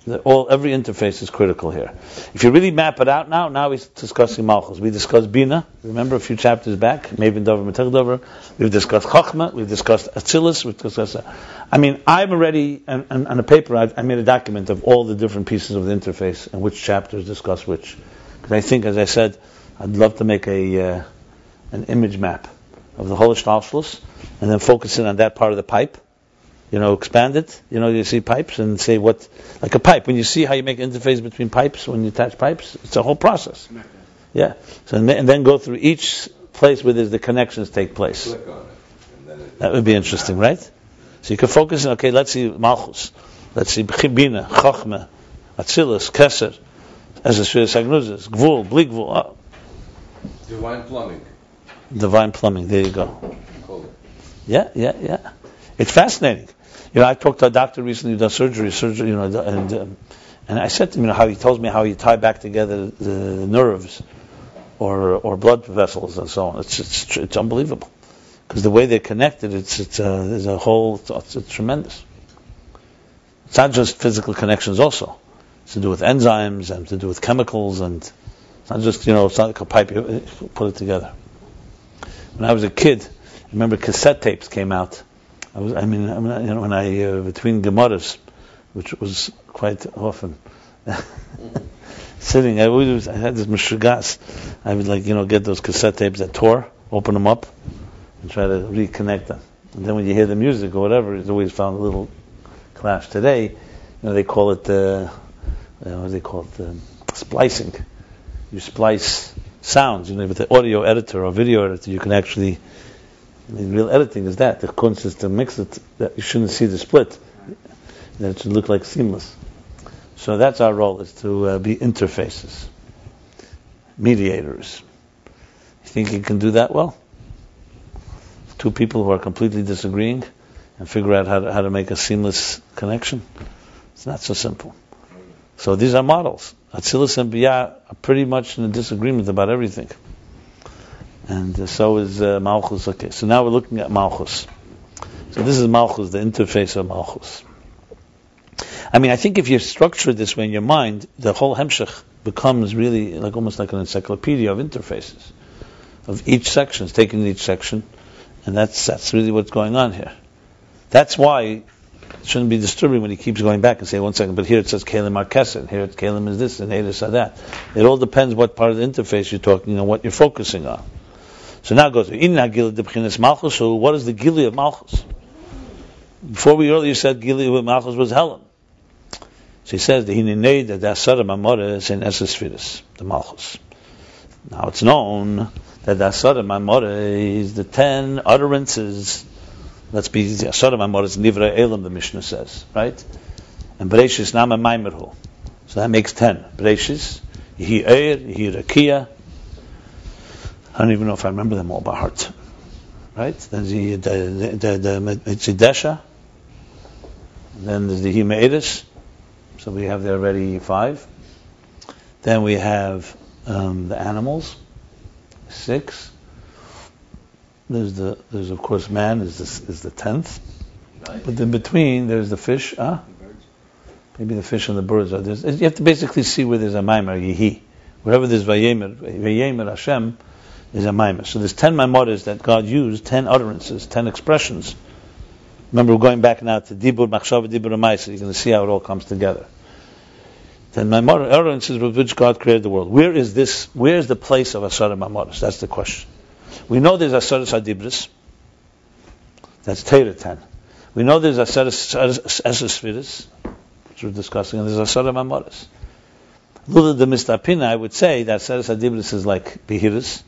They're all every interface is critical here. If you really map it out now, now we're discussing Malchus. We discussed Bina. Remember a few chapters back, Maven Dover, Matech Dover. We've discussed Chachma. We've discussed Atzilus. We've discussed. I mean, I'm already on, on, on a paper. I've, I made a document of all the different pieces of the interface and which chapters discuss which. Because I think, as I said, I'd love to make a uh, an image map of the whole Shtalshlus, and then focus in on that part of the pipe. You know, expand it. You know, you see pipes and say what, like a pipe. When you see how you make an interface between pipes when you attach pipes, it's a whole process. Yeah. So and then, go through each place where there's the connections take place. It. That would be interesting, right? So you can focus on, okay, let's see Malchus, let's see Bina, Chochmah, Atzilus, Keser, as a Shir Sagnuzis, Gvul, Bli Gvul, oh, divine plumbing. Divine plumbing, there you go. Yeah, yeah, yeah. It's fascinating. You know, I talked to a doctor recently who does surgery, surgery, you know, and um, and I said to him, you know, how he tells me how you tie back together the, nerves or or blood vessels and so on. It's it's, it's unbelievable because the way they're connected, it's it's a, there's a whole it's, it's tremendous. It's not just physical connections also. It's to do with enzymes and to do with chemicals and it's not just you know it's not like a pipe you put it together. When I was a kid, I remember cassette tapes came out. I was I mean, I you know when I uh, between Gemaras, which was quite often. Sitting, I always I had this mishugas. I would like you know get those cassette tapes that tore, open them up, and try to reconnect them. And then when you hear the music or whatever, it's always found a little clash. Today, you know, they call it uh, uh, what do they call it? Um, splicing. You splice sounds. You know, with the audio editor or video editor, you can actually. I mean, real editing is that the kunst is to mix it that you shouldn't see the split. That it should look like seamless. So that's our role: is to uh, be interfaces, mediators. You think you can do that well? Two people who are completely disagreeing and figure out how to, how to make a seamless connection. It's not so simple. So these are models. Atzilus and Biyah are pretty much in a disagreement about everything. And uh, so is uh, Malchus. Okay, so now we're looking at Malchus. So this is Malchus, the interface of Malchus. I mean, I think if you structure this way in your mind, the whole Hemshech becomes really like almost like an encyclopedia of interfaces, of each section, taking each section, and that's that's really what's going on here. That's why shouldn't be disturbing when he keeps going back and say, one second, but here it says Kalim Markesen, here it's Kalim is this, and it says that. It all depends what part of the interface you're talking and what you're focusing on. So now it goes, Inna Gili de Malchus, so what is the Gili of Malchus? Before we earlier said Gili of Malchus was Helen. So he says the that the Asara Mamora is in Esesfiris, the Malchus. Now it's known that the Asara Mamora is the ten utterances Let's be Asara Mamor is Nivra Elam, the Mishnah says, right? And Bereshis Nama Maimerhu. So that makes ten. Bereshis, Yehi Eir, Yehi Rakia. I don't even know if I remember them all by heart. Right? Then the the the, the, the Tzidesha. Then there's the Himeidis. So we have there already five. Then we have um, the animals, six. There's the there's of course man is the, is the tenth, but in between there's the fish. Ah, maybe the fish and the birds are. There's, you have to basically see where there's a maimer yihi. Wherever there's vayemer, vayemer Hashem is a maimer. So there's ten maimaras that God used, ten utterances, ten expressions. Remember, we're going back now to Dibur Machshav Dibur Amaisa. You're going to see how it all comes together. Then Maimar utterances with which God created the world. Where is this? Where is the place of Asara Maimaras? That's the question. We know there's Aseres Adibris. That's Torah 10. We know there's Aseres Esesfiris, which we're discussing, and there's Aseres Mamoris. Lula de Mistapina, I would say that Aseres Adibris is like Behiris,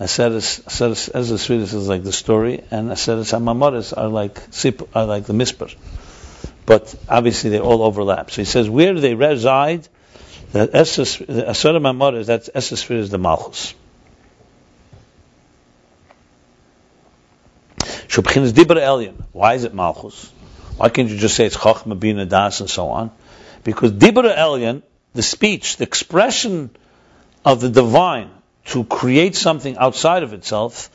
Aseres Esesfiris is like the story, and Aseres Amamoris are like are like the Misper. But obviously they all overlap. So he says, where do they reside? The Aseres Mamoris, that's Esesfiris the Malchus. Shubchinas Dibra Elyon. Why is it Malchus? Why can't you just say it's Chachma, Bina, Das, and so on? Because Dibra Elyon, the speech, the expression of the divine to create something outside of itself,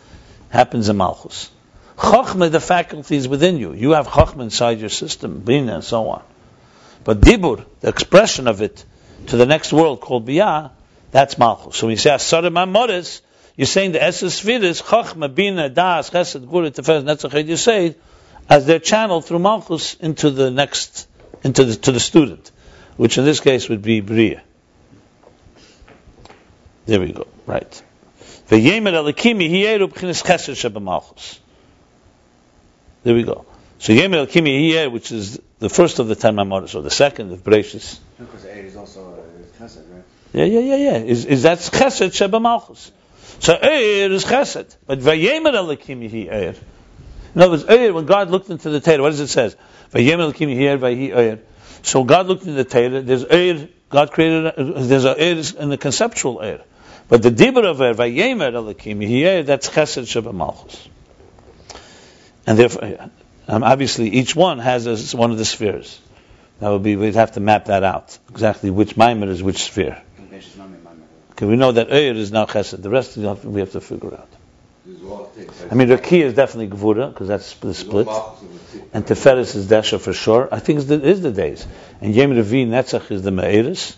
happens in Malchus. Chachma, the faculty is within you. You have Chachma inside your system, Bina, and so on. But Dibur, the expression of it to the next world called Biyah, that's Malchus. So when you say Asara Mamoris, you're saying the Esses Sfiris, Chachma, Bina, Das, Chesed, Gura, Tefes, Netzach, you say, as they're channeled through Malchus into the next, into the, to the student, which in this case would be Bria. There we go, right. There we go. So Yemer Alkimi Hiyeh, which is the first of the ten Mamoris, or the second of Bereshis. Because eight is also chesed, right? Yeah, yeah, yeah, yeah. Is, is that Chesed Sheba Malchus? So Eir is Chesed, but Vayemer Elikim Yehi Eir. In other words, Eir, when God looked into the Torah, what does it say? Vayemer Elikim Yehi Eir, Vayehi Eir. So God looked into the Torah, there's Eir, God created, there's a Eir in the conceptual Eir. But the Dibur of Eir, Vayemer Elikim Yehi Eir, that's Chesed Sheba Malchus. And therefore, um, obviously each one has a, one of the spheres. That would be, we'd have to map that out. Exactly which Maimer is which sphere. Okay, we know that Eir is now Chesed. The rest we have to, we have to figure out. These all take place. I mean, Rakia is definitely Gvura, because that's the split. And the Teferis is Dasha for sure. I think it's the, is the days. And Yom Revi Netzach is the Me'eris.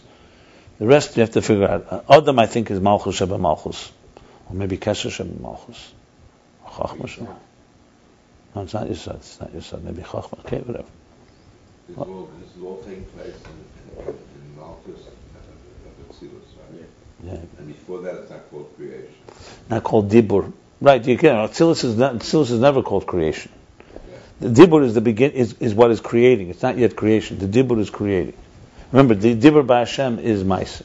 The rest you have to figure out. Uh, Adam, I think, is Malchus Sheba Malchus. Or maybe Kesher Sheba Malchus. Or Chachma Sheba. No, it's not Yisad. It's not Yisad. Maybe Chachma. Okay, whatever. This is all, this is all taking place in, in, in Malchus and and Atzilus, right? Yeah. And before that, it's not called creation. Not called Dibur. Right, you can. Atzilus is, not, Atzilus is never called creation. The Dibur is the begin is, is what is creating. It's not yet creation. The Dibur is creating. Remember, the Dibur by Hashem is Maisa.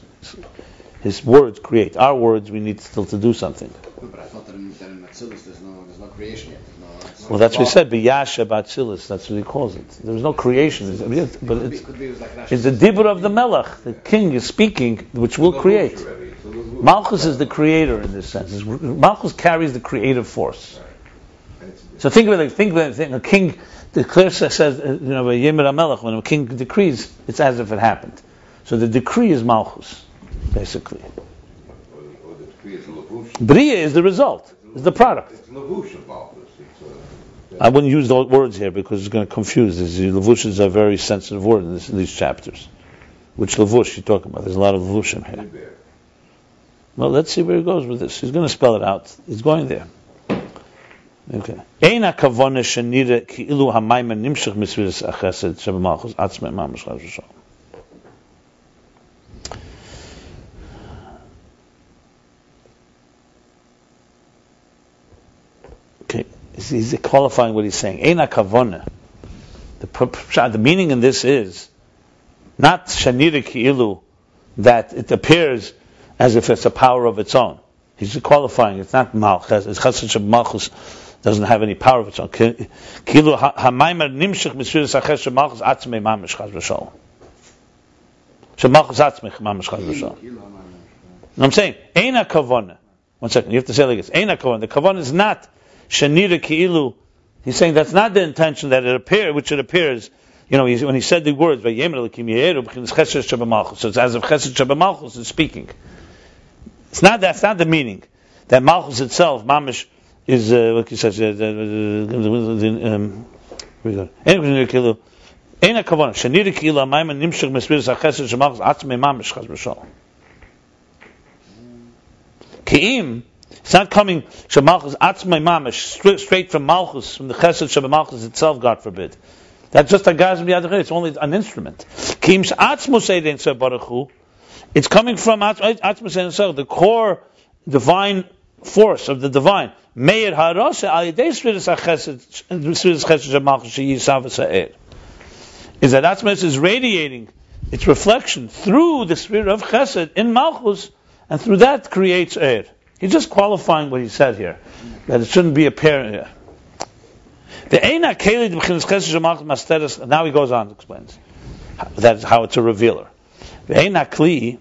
His words create. Our words, we need still to do something. But I thought that in, that in Atzilus there's no there's no creation yet. There's no, Well, that's what he said. B'yasha b'atzilus. That's what he calls it. There's no creation. It's- it's- but it's could be it like it's the dibur of the melech. The king is speaking, which will create. Lavush already. It's a Lavush. Malchus is the creator in this sense. Malchus carries the creative force. So think of it. Think of it. Think, a king declares, says, uh, you know. When a king decrees, it's as if it happened. So the decree is Malchus, basically. Or, or the decree is. Bria is the result. Is the product. It's Lavush of Malchus. It's, uh, I wouldn't use those words here because it's going to confuse. These levush is a very sensitive word in, this, in these chapters. Which levush you talking about? There's a lot of levushim here. Well, let's see where he goes with this. He's going to spell it out. He's going there. Okay. Ein hakavona shenira ki ilu hamayim nimshach misviris achesed shebemalchus atzme mamash chas v'shalom. Okay, he's, qualifying what he's saying. Ein hakavona. The, the meaning in this is not shenira ki ilu that it appears as if it's a power of its own. He's qualifying. It's not malchus. It's sheb malchus doesn't have any power of its own. Ki- Kilu ha- hamaimer nimshich misviris aches sheb malchus atzmei mamish chaz v'shalom. Sheb malchus atzmei mamish chaz v'shalom. Kilo, man, man. No, I'm saying, Eina kavana. One second, you have to say it like this. Eina kavana. The kavana is not shanira ki'ilu. He's saying that's not the intention that it appear, which it appears. You know, when he said the words. So it's as if chesed shebemalchus is speaking. It's not that's not the meaning. That malchus itself, mamish, is uh, what he says. Uh, uh, um, we go. Kavana. Shanira ki'ilu. Amayim nimshach mesviris achesed shebemalchus atzmei mamish chaz v'shalom. Ki'im, it's not coming Shemalchus Atzmai Mamish straight, from Malchus, from the Chesed Shemalchus itself, God forbid. That's just a gaz b'yad It's only an instrument. Ki'im Atzmus Eidin Se Baruch It's coming from Atzmus Eidin Se, the core divine force of the divine. Meir Harose Al Yedei Svidus HaChesed Svidus Chesed Shemalchus Sheyisav Sa'er. Is that Atzmus is radiating its reflection through the spirit of Chesed in Malchus, and through that creates air. He's just qualifying what he said here, that it shouldn't be apparent. The now he goes on to explain. That's how it's a revealer. The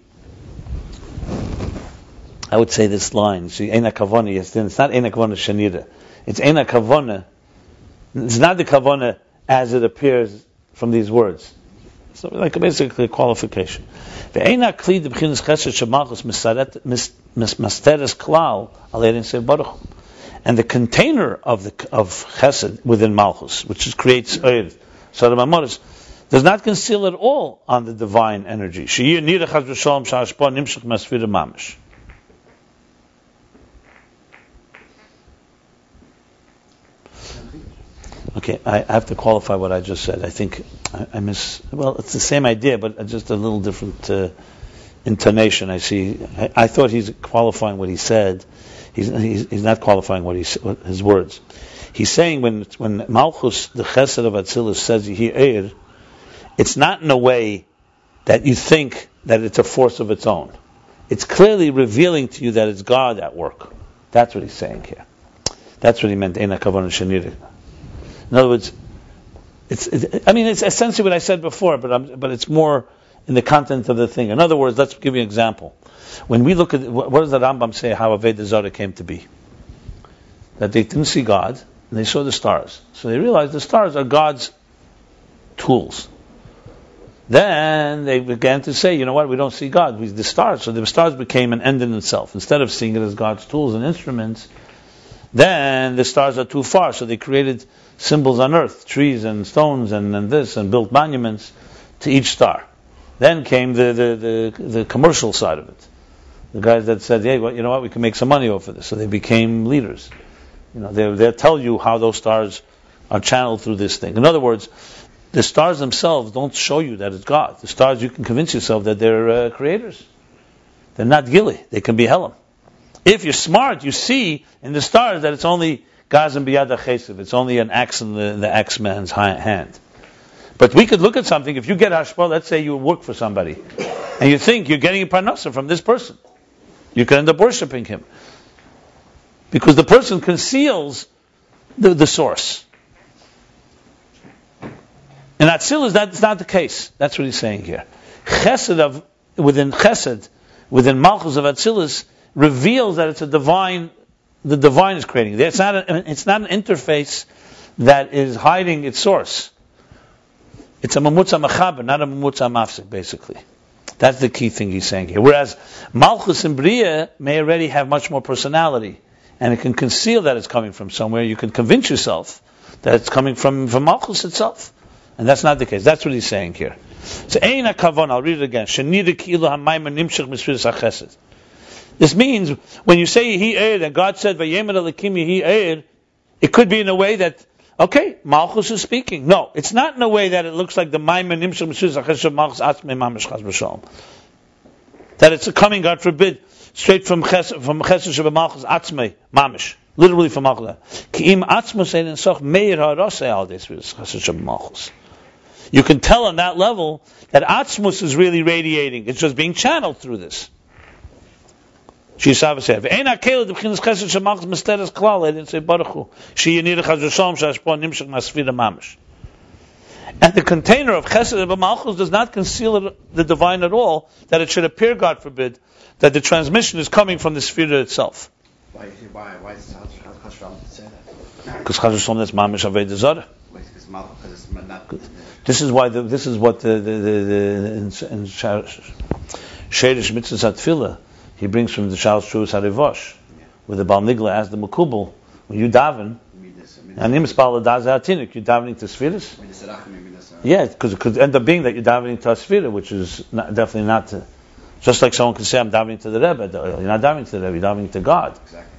I would say this line, see, it's not Eina Kavona Shanira. It's Eina Kavona, it's not the Kavona as it appears from these words. So like basically a qualification. Ve'ena kli de b'chinas chesed shemalchus misaret- mis- mis- masteres klal alerin sev baruch. And the container of the of chesed within malchus, which is, creates oir, so the does not conceal at all on the divine energy. She'yir nira chaz v'shalom sha'ashpa nimshach masfira mamish. Okay, I have to qualify what I just said. I think I, miss. Well, it's the same idea, but just a little different uh, intonation. I see. I, I thought he's qualifying what he said. He's, he's, he's not qualifying what he his words. He's saying when when Malchus, the Chesed of Atzilus, says he eir, it's not in a way that you think that it's a force of its own. It's clearly revealing to you that it's God at work. That's what he's saying here. That's what he meant. In other words, it's, it, I mean, it's essentially what I said before, but I'm, but it's more in the content of the thing. In other words, let's give you an example. When we look at what what does the Rambam say how Aveda came to be? That they didn't see God and they saw the stars, so they realized the stars are God's tools. Then they began to say, you know what, we don't see God, we the stars. So the stars became an end in itself. Instead of seeing it as God's tools and instruments, then the stars are too far. So they created symbols on earth, trees and stones and, and this, and built monuments to each star. Then came the, the, the, the commercial side of it. The guys that said, hey, well, you know what, we can make some money off of this. So they became leaders. You know, they, they'll tell you how those stars are channeled through this thing. In other words, the stars themselves don't show you that it's God. The stars, you can convince yourself that they're uh, creators. They're not gilly. They can be Helam. If you're smart, you see in the stars that it's only Gazan Biyad Chesiv. It's only an axe in the, the axe man's hand. But we could look at something. If you get hashpah, let's say you work for somebody, and you think you're getting a parnasa from this person, you can end up worshiping him because the person conceals the, the source. And In Atzilus, that's not the case. That's what he's saying here. Chesed of, within Chesed, within Malchus of Atzilus, reveals that it's a divine, the divine is creating. It's not, a, it's not an interface that is hiding its source. It's a mamutza machaber, not a mamutza mafsik, basically. That's the key thing he's saying here. Whereas Malchus and Bria may already have much more personality, and it can conceal that it's coming from somewhere. You can convince yourself that it's coming from, from Malchus itself. And that's not the case. That's what he's saying here. So, I'll read it again. This means when you say he aired and God said Vayemer Elokim he aired, it could be in a way that okay, Malchus is speaking. No, it's not in a way that it looks like the Maimon Mishpir Achesed Malchus Atzmei Mamish B'Shalom. That it's a coming, God forbid, straight from Chesed from Chesed Shabbat Malchus Atzmei Mamish. Literally from Malchus. Ki im Atzmus Ein Soch Meir HaRosei Al Des Malchus. You can tell on that level that Atzmus is really radiating. It's just being channeled through this. Shisava said, "Ein akel de b'chinas chesed shemachs misteres klal." I didn't say baruchu. She yinir chazushalom shashpon nimshach nasvira mamish. And the container of chesed b'malchus does not conceal the divine at all. That it should appear, God forbid, that the transmission is coming from the sphere itself. Why, why, why does Chazal say that? Because chazushalom is mamish aved zara. Because is not. This is why the, this is what the, the, the, the in, in Sherish Mitzvah he brings from the Shal Shus Harivosh, where the Bal Nigla asked the Makubal, when you daven, and him spal daz hatinik, you're davening to Sfiris? Yeah, because it could end up being that you're davening to a which is not, definitely not to, just like someone can say, I'm davening to the Rebbe. Uh, you're not davening to the Rebbe, you're davening to God. Exactly.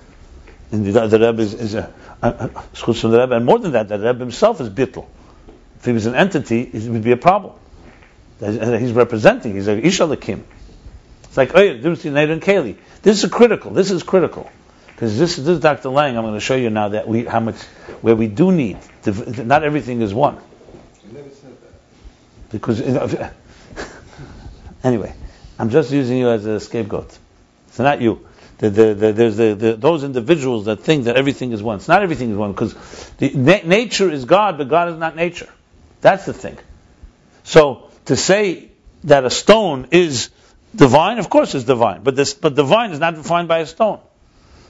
And the, the Rebbe is, is a, a, a, from the Rebbe, and more than that, the Rebbe himself is bittel. If he was an entity, it would be a problem. He's representing, he's a Ishalakim. It's like, oh, yeah, difference between and Keli. This is critical. This is critical. Because this, this is Dr. Lang. I'm going to show you now that we, how much, where we do need, to, not everything is one. You never said that. Because, you know, anyway, I'm just using you as a scapegoat. It's not you. The, the, the, there's the, the, those individuals that think that everything is one. It's not everything is one because na- nature is God, but God is not nature. That's the thing. So to say that a stone is divine, of course, is divine, but this, but divine is not defined by a stone.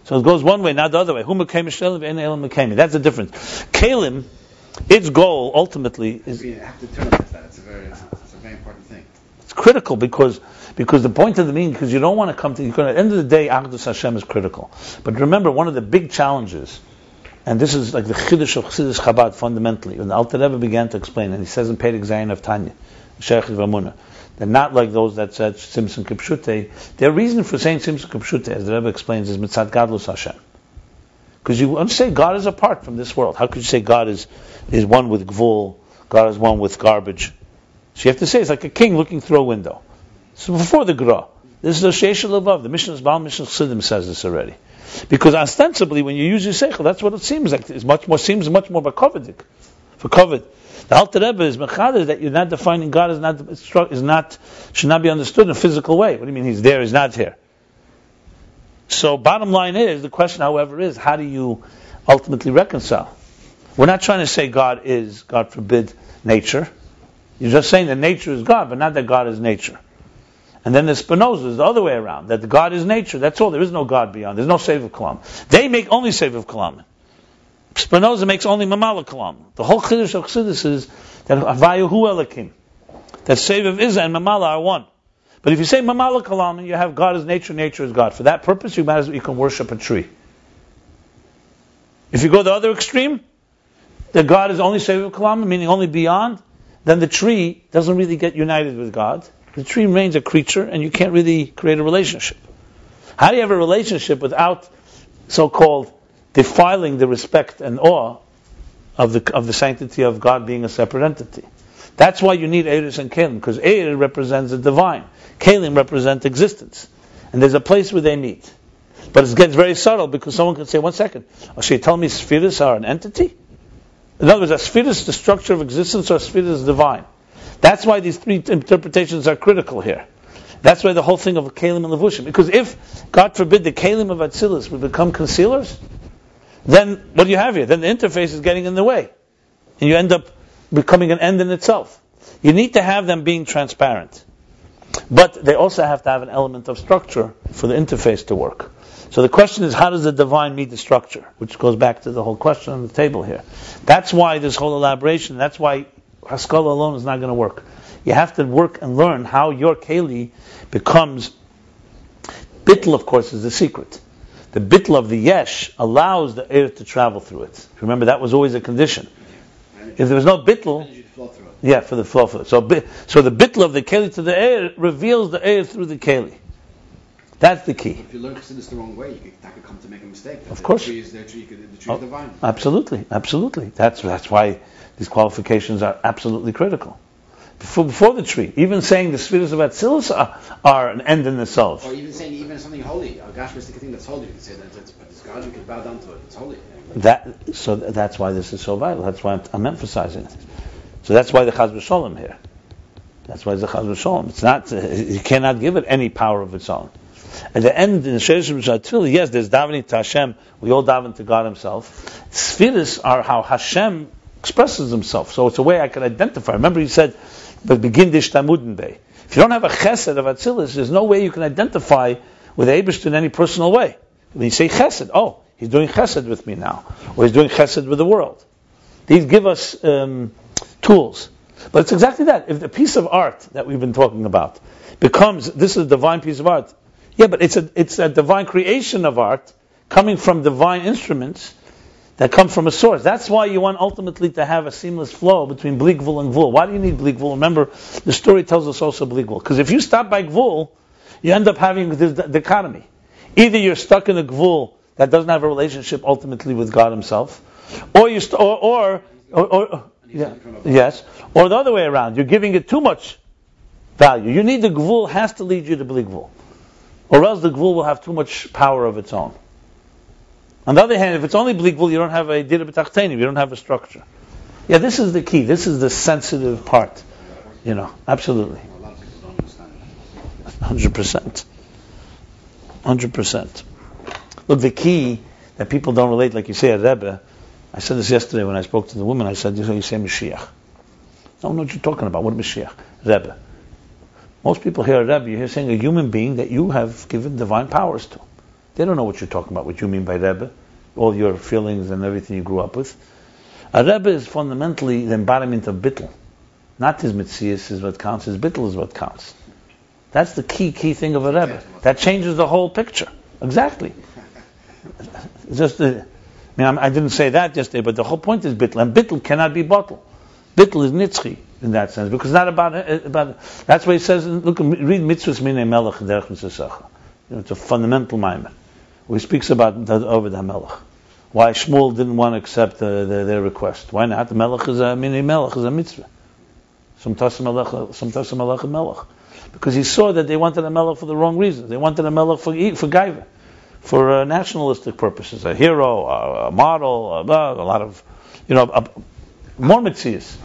So it goes one way, not the other way. That's the difference. Kalim, its goal ultimately is. You have to turn that. It's a very, it's a very important thing. It's critical because because the point of the meaning because you don't want to come to. At the end of the day, Achdus Hashem is critical. But remember, one of the big challenges, and this is like the chiddush of Chassidus Chabad fundamentally, when the Alter Rebbe began to explain, and he says in Perek Zayin of Tanya, Sheikh Vamuna, they're not like those that said Tzimtzum Kipshute. Their reason for saying Tzimtzum Kipshute, as the Rebbe explains, is Mitzat Gadlus Hashem. Because you understand God is apart from this world. How could you say God is, is one with Gvul, God is one with garbage? So you have to say it's like a king looking through a window. So before the Gra. This is the Sheish above. The Mishnah's Baal Mishnah Chassidim says this already. Because ostensibly, when you use your seichel, that's what it seems like. It's much more seems much more bakovidik for covet. The Alter Rebbe is mechader that you're not defining God is not is not should not be understood in a physical way. What do you mean he's there? He's not here. So bottom line is the question, however, is how do you ultimately reconcile? We're not trying to say God is, God forbid, nature. You're just saying that nature is God, but not that God is nature. And then the Spinoza is the other way around, that God is nature. That's all. There is no God beyond. There's no Save of Kalam. They make only Save of Kalam. Spinoza makes only Mamala Kalam. The whole Chiddush of Chassidus is that Avayu Hu Elakim. that Seviv Iza and Mamala are one. But if you say Mamala Kalam, you have God as nature, nature is God. For that purpose, you might as well, you can worship a tree. If you go the other extreme, that God is only Seviv Kalam, meaning only beyond, then the tree doesn't really get united with God. The tree remains a creature, and you can't really create a relationship. How do you have a relationship without so-called defiling the respect and awe of the of the sanctity of God being a separate entity? That's why you need Eris and Kalim, because Eir represents the divine, Kalim represents existence, and there's a place where they meet. But it gets very subtle because someone can say, one second, oh, so you tell me spheres are an entity? In other words, a sphere is the structure of existence or a sphere is divine. That's why these three interpretations are critical here. That's why the whole thing of Kalim and Levushim. Because if, God forbid, the Kalim of Atzilus would become concealers, then what do you have here? Then the interface is getting in the way. And you end up becoming an end in itself. You need to have them being transparent. But they also have to have an element of structure for the interface to work. So the question is, how does the divine meet the structure? Which goes back to the whole question on the table here. That's why this whole elaboration, that's why Haskalah alone is not going to work. You have to work and learn how your Keli becomes. Bittel, of course, is the secret. The bittel of the yesh allows the air to travel through it. Remember, that was always a condition. If there was no bittel, Energy to flow through it. yeah, for the flow. It. So, so the bittel of the keli to the air reveals the air through the keli. That's the key. If you learn Chassidus the wrong way, you could, that could come to make a mistake. That Of the course. tree is their tree, the tree Oh. is divine. Absolutely, absolutely. That's that's why these qualifications are absolutely critical. Before, before the tree, even saying the spheres of Atzilus are, are an end in themselves. Or even saying even something holy, a gashmistic thing that's holy, you can say that it's, it's God, you could bow down to it. It's holy. That so that's why this is so vital. That's why I'm, I'm emphasizing it. So that's why the Chaz V'Sholem here. That's why it's the Chaz V'Sholem. It's not uh, you cannot give it any power of its own. At the end in the Sheish Tefillah, yes, there's davening to Hashem. We all daven to God Himself. Spheres are how Hashem expresses Himself. So it's a way I can identify. Remember, He said, "But begin dish tamuden bay." If you don't have a chesed of Atzilus, there's no way you can identify with Abish in any personal way. When you say chesed, oh, He's doing chesed with me now, or He's doing chesed with the world. These give us um, tools. But it's exactly that. If the piece of art that we've been talking about becomes this is a divine piece of art, yeah, but it's a it's a divine creation of art coming from divine instruments that come from a source. That's why you want ultimately to have a seamless flow between bleak and gvul. Why do you need bleak? Remember, the story tells us also bleak. Because if you stop by gvul, you end up having this dichotomy. Either you're stuck in a gvul that doesn't have a relationship ultimately with God Himself, or you st- or or, or, or yeah, yes, or the other way around. You're giving it too much value. You need the gvul has to lead you to bleak or else the gvul will have too much power of its own. On the other hand, if it's only bleak gvul, you don't have a dira b'tachtenim, you don't have a structure. Yeah, this is the key. This is the sensitive part. You know, absolutely, hundred percent, hundred percent. Look, the key that people don't relate, like you say, a Rebbe. I said this yesterday when I spoke to the woman. I said, you know, you say Mashiach. I don't know what you're talking about. What Mashiach? Rebbe. Most people hear a Rebbe, you hear saying a human being that you have given divine powers to. They don't know what you're talking about, what you mean by Rebbe, all your feelings and everything you grew up with. A Rebbe is fundamentally the embodiment of Bittel. Not his Mitzias is what counts, his Bittel is what counts. That's the key, key thing of a Rebbe. That changes the whole picture. Exactly. Just, uh, I mean, I'm- didn't say that yesterday, but the whole point is Bittel, and Bittel cannot be bottle. Bittel is nitzchi in that sense, because it's not about, uh, about that's why he says, look, read Mitzvahs Minei Melech Derech Mitzvah. It's a fundamental mimer, he speaks about the, over the Melech. Why Shmuel didn't want to accept uh, their, their request. Why not? The Melech is a, Minei Melech is a mitzvah. Some Melech, Melech. Because he saw that they wanted a Melech for the wrong reasons. They wanted a Melech for, for Gaiva for uh, nationalistic purposes, a hero, a, a model, a, a lot of, you know, a, more that.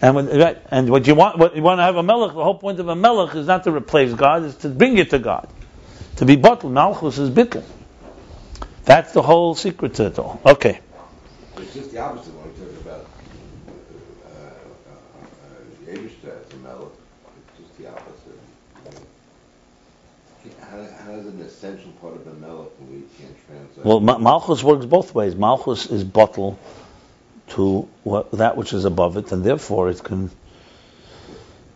And when, right, and what you want, what you want to have a melech. The whole point of a melech is not to replace God, is to bring it to God, to be bottled. Malchus is bittel. That's the whole secret to it all. Okay. It's just the opposite when we talk about uh, uh, uh, Yevishter, the melech. It's just the opposite. How, how is an essential part of the melech when we can't translate? Well, Ma- Malchus works both ways. Malchus is bottle to what, that which is above it, and therefore it can.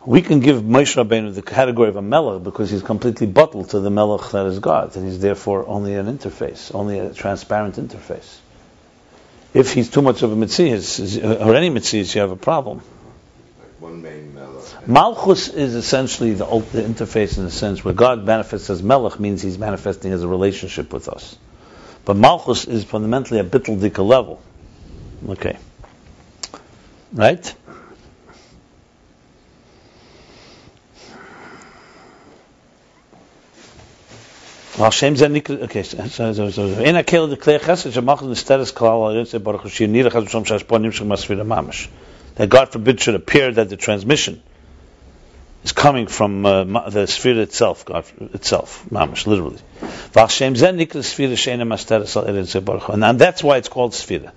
We can give Moshe Rabbeinu the category of a melech because he's completely bottled to the melech that is God, and he's therefore only an interface, only a transparent interface. If he's too much of a mitzias, or any mitzias, you have a problem. Like one main mellow. Malchus is essentially the, the interface in the sense where God manifests as melech means he's manifesting as a relationship with us. But Malchus is fundamentally a bittul dika level. Okay. Right? That God forbid should appear that the transmission is coming from uh, the sphere itself, God itself, mamash, literally. And that's why it's called sphere.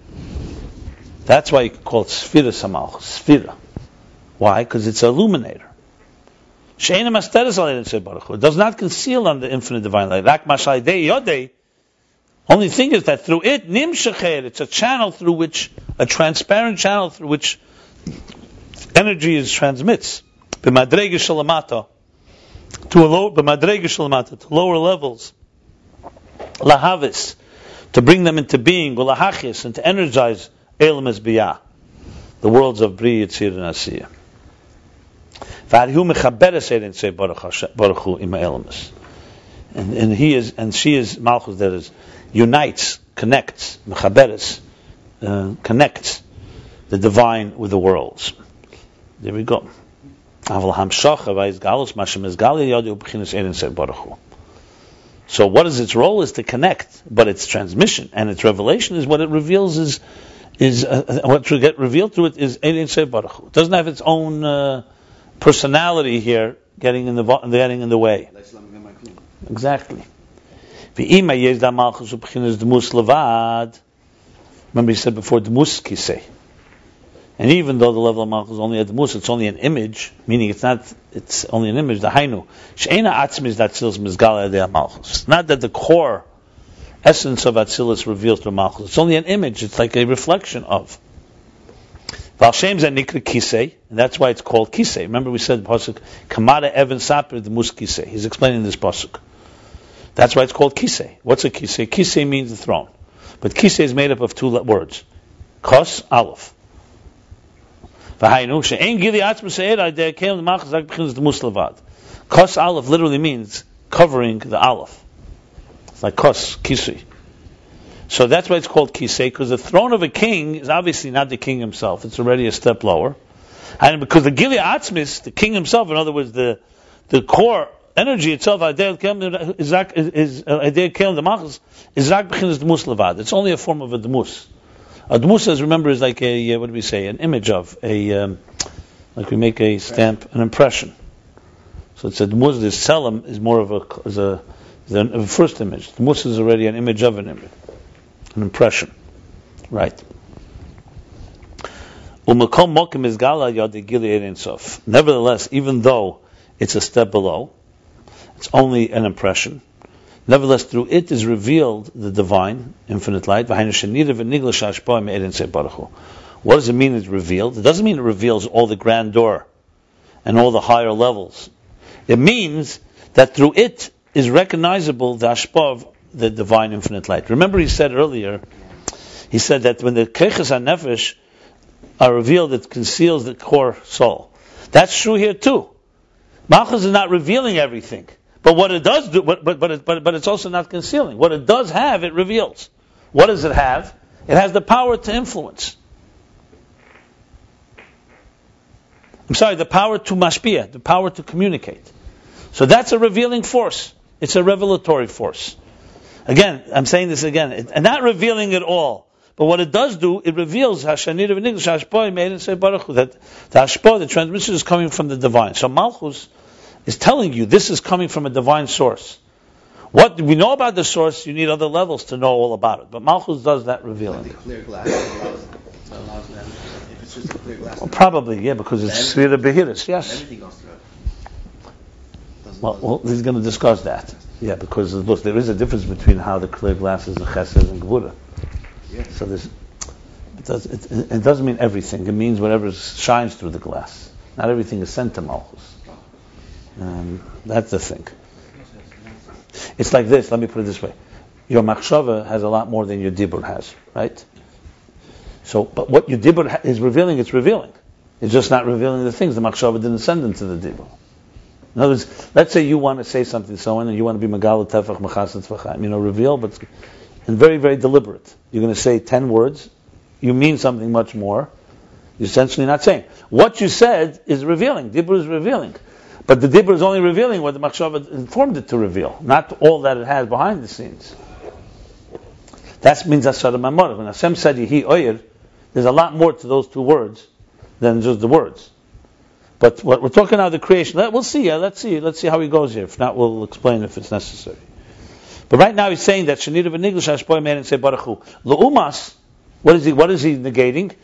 That's why you call it sphere samalch, sphere. Why? Because it's an illuminator. Sheina masteres al yitzeh baruch does not conceal on the infinite divine light. Yodei. Only thing is that through it, nimshacher, it's a channel through which, a transparent channel through which energy is transmits. B'madrega shalamata, to a to lower levels. Lahavis, to bring them into being, ulahachis, and to energize elam the worlds of Bri, Yitzir, and Asiyah. And, and he is, and she is Malchus that is, unites, connects, mechaberes, uh, connects the divine with the worlds. There we go. So what is its role is to connect, but its transmission and its revelation is what it reveals is is uh, what to get revealed through it is Ein Baruch. It doesn't have its own uh, personality here getting in the getting in the way. Exactly. V'ima yesh da malchus u'b'chinas. Remember he said before d'mus kisei. And even though the level of malchus is only a d'mus, it's only an image, meaning it's not, it's only an image, the hainu. She'ena atzmis that tzilus mizgal adei malchus. Not that the core essence of Atzilus reveals through Malchus. It's only an image. It's like a reflection of. Val Shem Zeh Nikra Kisei, and that's why it's called Kisei. Remember we said the pasuk Kamada Evan Sapir the Mus Kisei. He's explaining this pasuk. That's why it's called Kisei. What's a Kisei? Kisei means the throne, but Kisei is made up of two words: Kos Aleph. Kos Aleph literally means covering the Aleph. It's like Kos Kisei. So that's why it's called kisei, because the throne of a king is obviously not the king himself. It's already a step lower. And because the Gilead Atzmis, the king himself, in other words, the the core energy itself, is is uh. It's only a form of a dmus. A dmus, as remember, is like a uh, what do we say? An image of a um, like we make a stamp, an impression. So it's a dmus. The selim is more of a is a, is a first image. Dmus is already an image of an image an impression. Right. Nevertheless, even though it's a step below, it's only an impression. Nevertheless, through it is revealed the divine, infinite light. What does it mean it's revealed? It doesn't mean it reveals all the grandeur and all the higher levels. It means that through it is recognizable the ashpa the divine infinite light. Remember, he said earlier, he said that when the keches nefesh are revealed, it conceals the core soul. That's true here too. Malchus is not revealing everything, but what it does do, but but but, but but it's also not concealing. What it does have, it reveals. What does it have? It has the power to influence. I'm sorry, the power to mashpia, the power to communicate. So that's a revealing force. It's a revelatory force. Again, I'm saying this again, it- and not revealing it all. But what it does do, it reveals Hashanir of English, Hashpah made and say Baruch that the Hashpah, the transmission is coming from the divine. So Malchus is telling you this is coming from a divine source. What we know about the source, you need other levels to know all about it. But Malchus does that revealing. the clear glass allows, allows them, if it's just a clear glass, Well, probably, yeah, because it's Svira Behiris, yes. everything goes through it. Well, well, he's going to discuss that. Yeah, because look, there is a difference between how the clear glass is a chesed and gvura. Yeah. So there's, it, does, it, it doesn't mean everything. It means whatever shines through the glass. Not everything is sent to Malchus. Um, that's the thing. It's like this. Let me put it this way: your machshava has a lot more than your dibur has, right? So, but what your dibur ha- is revealing, it's revealing. It's just not revealing the things the machshava didn't send into the dibur. In other words, let's say you want to say something to someone and you want to be magal tefach machasat tefachim, you know, reveal, but and very, very deliberate. You're going to say ten words. You mean something much more. You're essentially not saying. What you said is revealing. Dibur is revealing. But the dibur is only revealing what the machshava informed it to reveal, not all that it has behind the scenes. That means asar mamor. When Hashem said Yehi Oyer, there's a lot more to those two words than just the words. But what we're talking about the creation. Let, we'll see. Yeah, let's see. Let's see how he goes here. If not, we'll explain if it's necessary. But right now he's saying that Shanir of English Hashpoy man and say Baruch Hu. Leumas, what is he? What is he negating?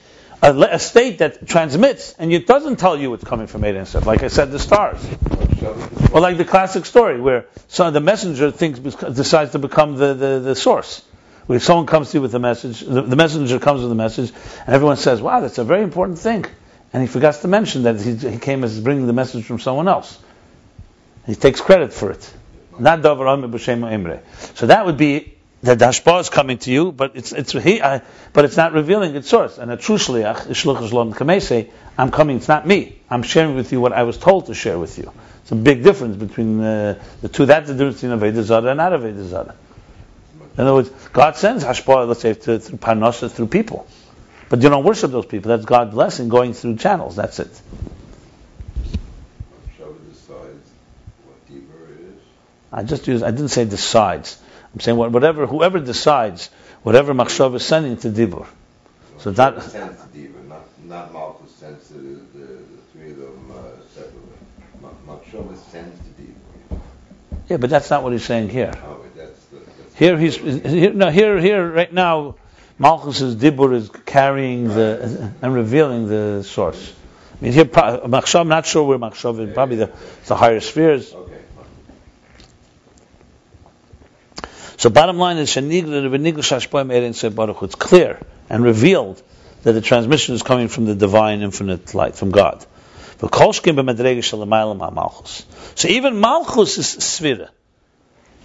A, a state that transmits and it doesn't tell you it's coming from and stuff. Like I said, the stars. Or like the classic story where so the messenger thinks decides to become the, the, the source. Where someone comes to you with a message, the, the messenger comes with a message, and everyone says, "Wow, that's a very important thing," and he forgets to mention that he, he came as bringing the message from someone else. He takes credit for it, not davar emre. So that would be that the hashpah is coming to you, but it's it's he, I, but it's not revealing its source. And a true shliach, shluch shalom kamese, I'm coming. It's not me. I'm sharing with you what I was told to share with you. It's a big difference between uh, the two. That's the difference between Aveda Zara and not Aveda Zara. In other words, God sends hashpah, let's say, through parnasa, through people. But you don't worship those people. That's God's blessing going through channels. That's it. Machshava decides what dibur is. I just use. I didn't say decides. I'm saying whatever, whoever decides, whatever machshav is sending to dibur. So that- sends to dibur, not, not Malchus sends to the, the, three of them uh, separately. Ma- Machshava sends to dibur. Yeah, but that's not what he's saying here. Oh, that's the, that's. Here he's here, no here here right now. Malchus's dibur is carrying the and revealing the source. I mean here, machshav. I'm not sure where machshav is. Probably the, the higher spheres. Okay. So bottom line is Shanigla v'Niglish Hashpoim Erein Seh Baruch It's clear and revealed that the transmission is coming from the divine infinite light, from God. V'kolshkim b'medrega shalamaylam malchus. So even malchus is sphira.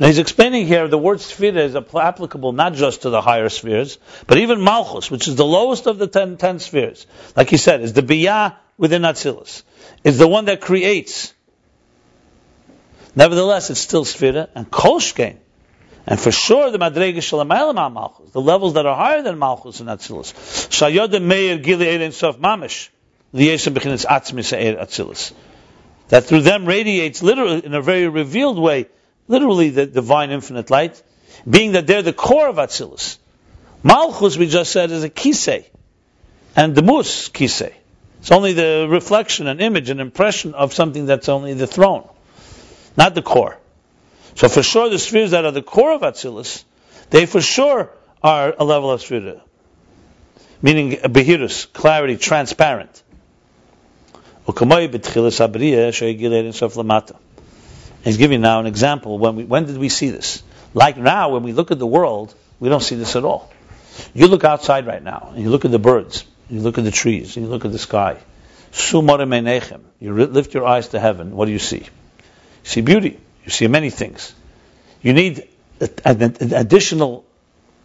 Now he's explaining here the word sphira is applicable not just to the higher spheres, but even malchus, which is the lowest of the ten, ten spheres. Like he said, is the biyah within Atzilus. Is the one that creates. Nevertheless, it's still sphira, and kolshkein, and for sure, the Madrega Shalamaylam Malchus, the levels that are higher than Malchus and Atzilus. Shayoda Meir Gili Ein Sof Mamish, Liyeshem Bechinitz Atzmis Eir Atzilus. That through them radiates literally, in a very revealed way, literally the divine infinite light, being that they're the core of Atzilus. Malchus, we just said, is a kisei, and the mus kisei. It's only the reflection, an image, an impression of something that's only the throne, not the core. So for sure, the spheres that are the core of Atzilus, they for sure are a level of sphere, meaning behirus, clarity, transparent. He's giving now an example. When we, when did we see this? Like now, when we look at the world, we don't see this at all. You look outside right now, and you look at the birds, you look at the trees, and you look at the sky. You lift your eyes to heaven. What do you see? You see beauty. You see many things. You need an additional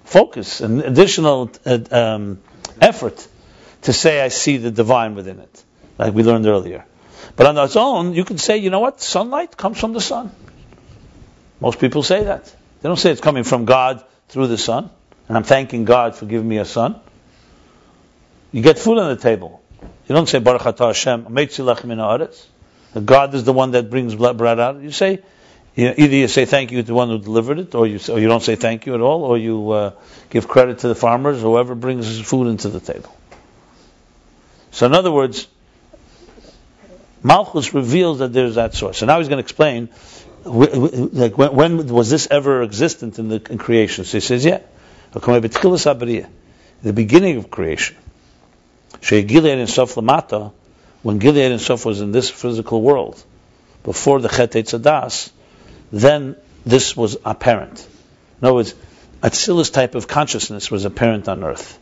focus, an additional uh, um, effort to say, I see the divine within it, like we learned earlier. But on its own, you can say, you know what? Sunlight comes from the sun. Most people say that. They don't say it's coming from God through the sun, and I'm thanking God for giving me a son. You get food on the table. You don't say, Baruch atah Hashem, min God is the one that brings bread out. You say, you know, either you say thank you to the one who delivered it, or you, or you don't say thank you at all, or you uh, give credit to the farmers, whoever brings food into the table. So, in other words, Malchus reveals that there's that source. So now he's going to explain, like when, when was this ever existent in the in creation? So he says, yeah, the beginning of creation. Gilead and Sof Lamata, when Gilead and Sof was in this physical world, before the Chet Tzadas, then this was apparent. In other words, Atzilus type of consciousness was apparent on earth.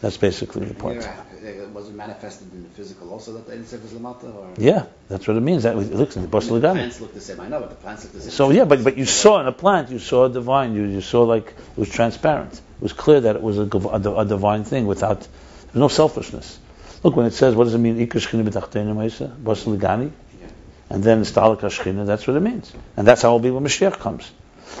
That's basically the point. Yeah, was it manifested in the physical also that the Ein Sof is lamata? Or Yeah, that's what it means. That it looks in the the Basel plants look the same. I know, but the plants look the same. So yeah, but but you saw in a plant, you saw a divine. You you saw like it was transparent. It was clear that it was a, a, a divine thing without there's no selfishness. Look when it says, what does it mean? Ikar shchina b'tachteinu meisa gani, and then shchina. That's what it means, and that's how it will be when Mashiach comes.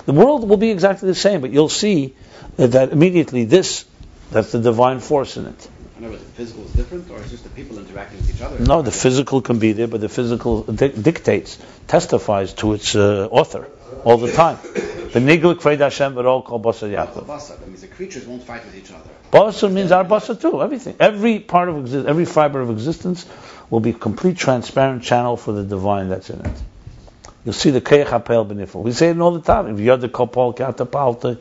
The world will be exactly the same, but you'll see that, that immediately this that's the divine force in it. I know, the physical is different, or it's just the people interacting with each other. No, the physical can be there, but the physical di- dictates, testifies to its uh, author all the time. The nigel kved Hashem v'rol kol basar Yaakov. Basa, that means the creatures won't fight with each other. Basar means our basar too. Everything, every part of exist, every fiber of existence will be a complete transparent channel for the divine that's in it. You'll see the keich hapel benifel. We say it all the time. If you're the kopal katapalta,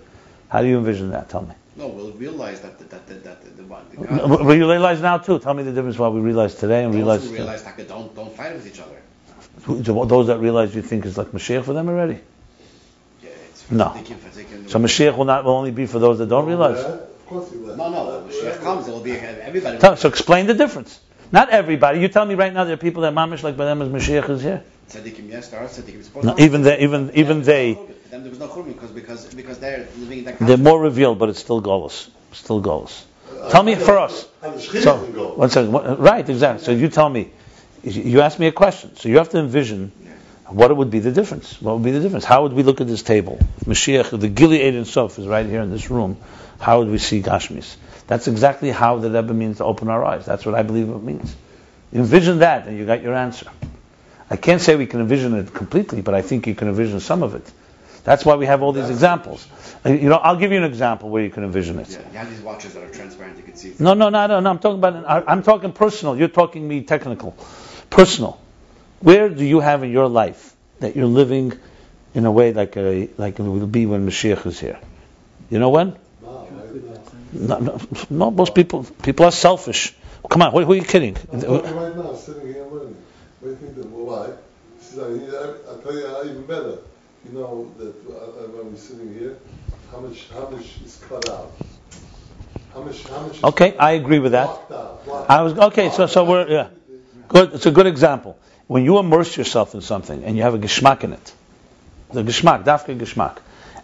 how do you envision that? Tell me. No, we'll realize that the, that the, that the, the, the W- God. Will you realize now too? Tell me the difference what we realize today and We realize also realize that don't don't fight with each other. those that realize you think is like Mashiach for them already. Yeah, it's No. They can, they can, So Mashiach will not will only be for those that don't realize. Of course he will. no, no. When Mashiach comes, it will be everybody. Tell- So explain the difference. Not everybody. You tell me right now there are people that mamish like by them as Mashiach is here. Tzaddikim, yes, there are tzaddikim. No, even they, even even they, Them, there was no churban because because because they're living in that. they're more revealed, but it's still goals. Still goals. Tell me for us. So one second. Right, exactly. So you tell me. You ask me a question. So you have to envision what would be the difference. What would be the difference? How would we look at this table? If Mashiach, the Gilead and Sof is right here in this room. How would we see Gashmis? That's exactly how the Rebbe means to open our eyes. That's what I believe it means. Envision that, and you got your answer. I can't say we can envision it completely, but I think you can envision some of it. That's why we have all these examples. Uh, You know, I'll give you an example where you can envision it. Yeah, you have these watches that are transparent. You can see. No, no, no, no, no. I'm talking about. I- I'm talking personal. You're talking me technical. Personal. Where do you have in your life that you're living in a way like a like it will be when Mashiach is here? You know when? No, no, no most people people are selfish. Come on, who, who are you kidding? I'm right now, sitting here learning. What do you think that, why? I, I, I'll tell you how even better. You know that uh, when we're sitting here, how much, how much is cut out? How much, how much is Okay, I agree with that. blocked out? blocked I was okay. So so we're yeah. Good. It's a good example. When you immerse yourself in something and you have a geschmack in it, the geschmack, dafka geschmack,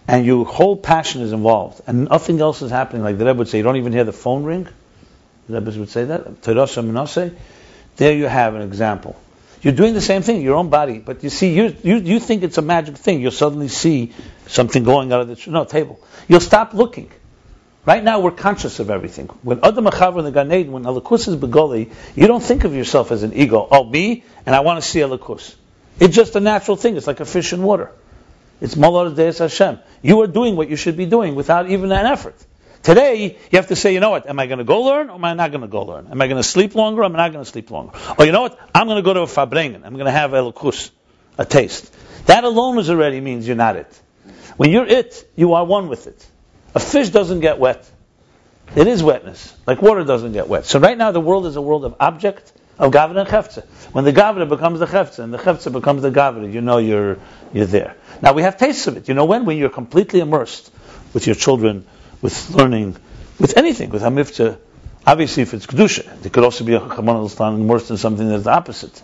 and your whole passion is involved, and nothing else is happening. Like the Rebbe would say, you don't even hear the phone ring. The Rebbe would say that. Terasa. There you have an example. You're doing the same thing, your own body, but you see, you you you think it's a magic thing. You'll suddenly see something going out of the no table. You'll stop looking. Right now, we're conscious of everything. When Adam Achav in the Gan Eden, when Alakus is Begoli, you don't think of yourself as an ego. Oh, me, and I want to see Alakus. It's just a natural thing. It's like a fish in water. It's Molar Deis Hashem. You are doing what you should be doing without even an effort. Today, you have to say, you know what, am I going to go learn or am I not going to go learn? Am I going to sleep longer or am I not going to sleep longer? Or you know what, I'm going to go to a Farbrengen. I'm going to have Elokus, a taste. That alone is already means you're not it. When you're it, you are one with it. A fish doesn't get wet. It is wetness, like water doesn't get wet. So right now the world is a world of object, of Gavra and Chefza. When the Gavra becomes the Chefza and the Chefza becomes the Gavra, you know you're, you're there. Now we have tastes of it. You know when? When you're completely immersed with your children, with learning, with anything, with Hamifta. Obviously if it's Kedusha, there could also be a Chaman immersed in something that's the opposite.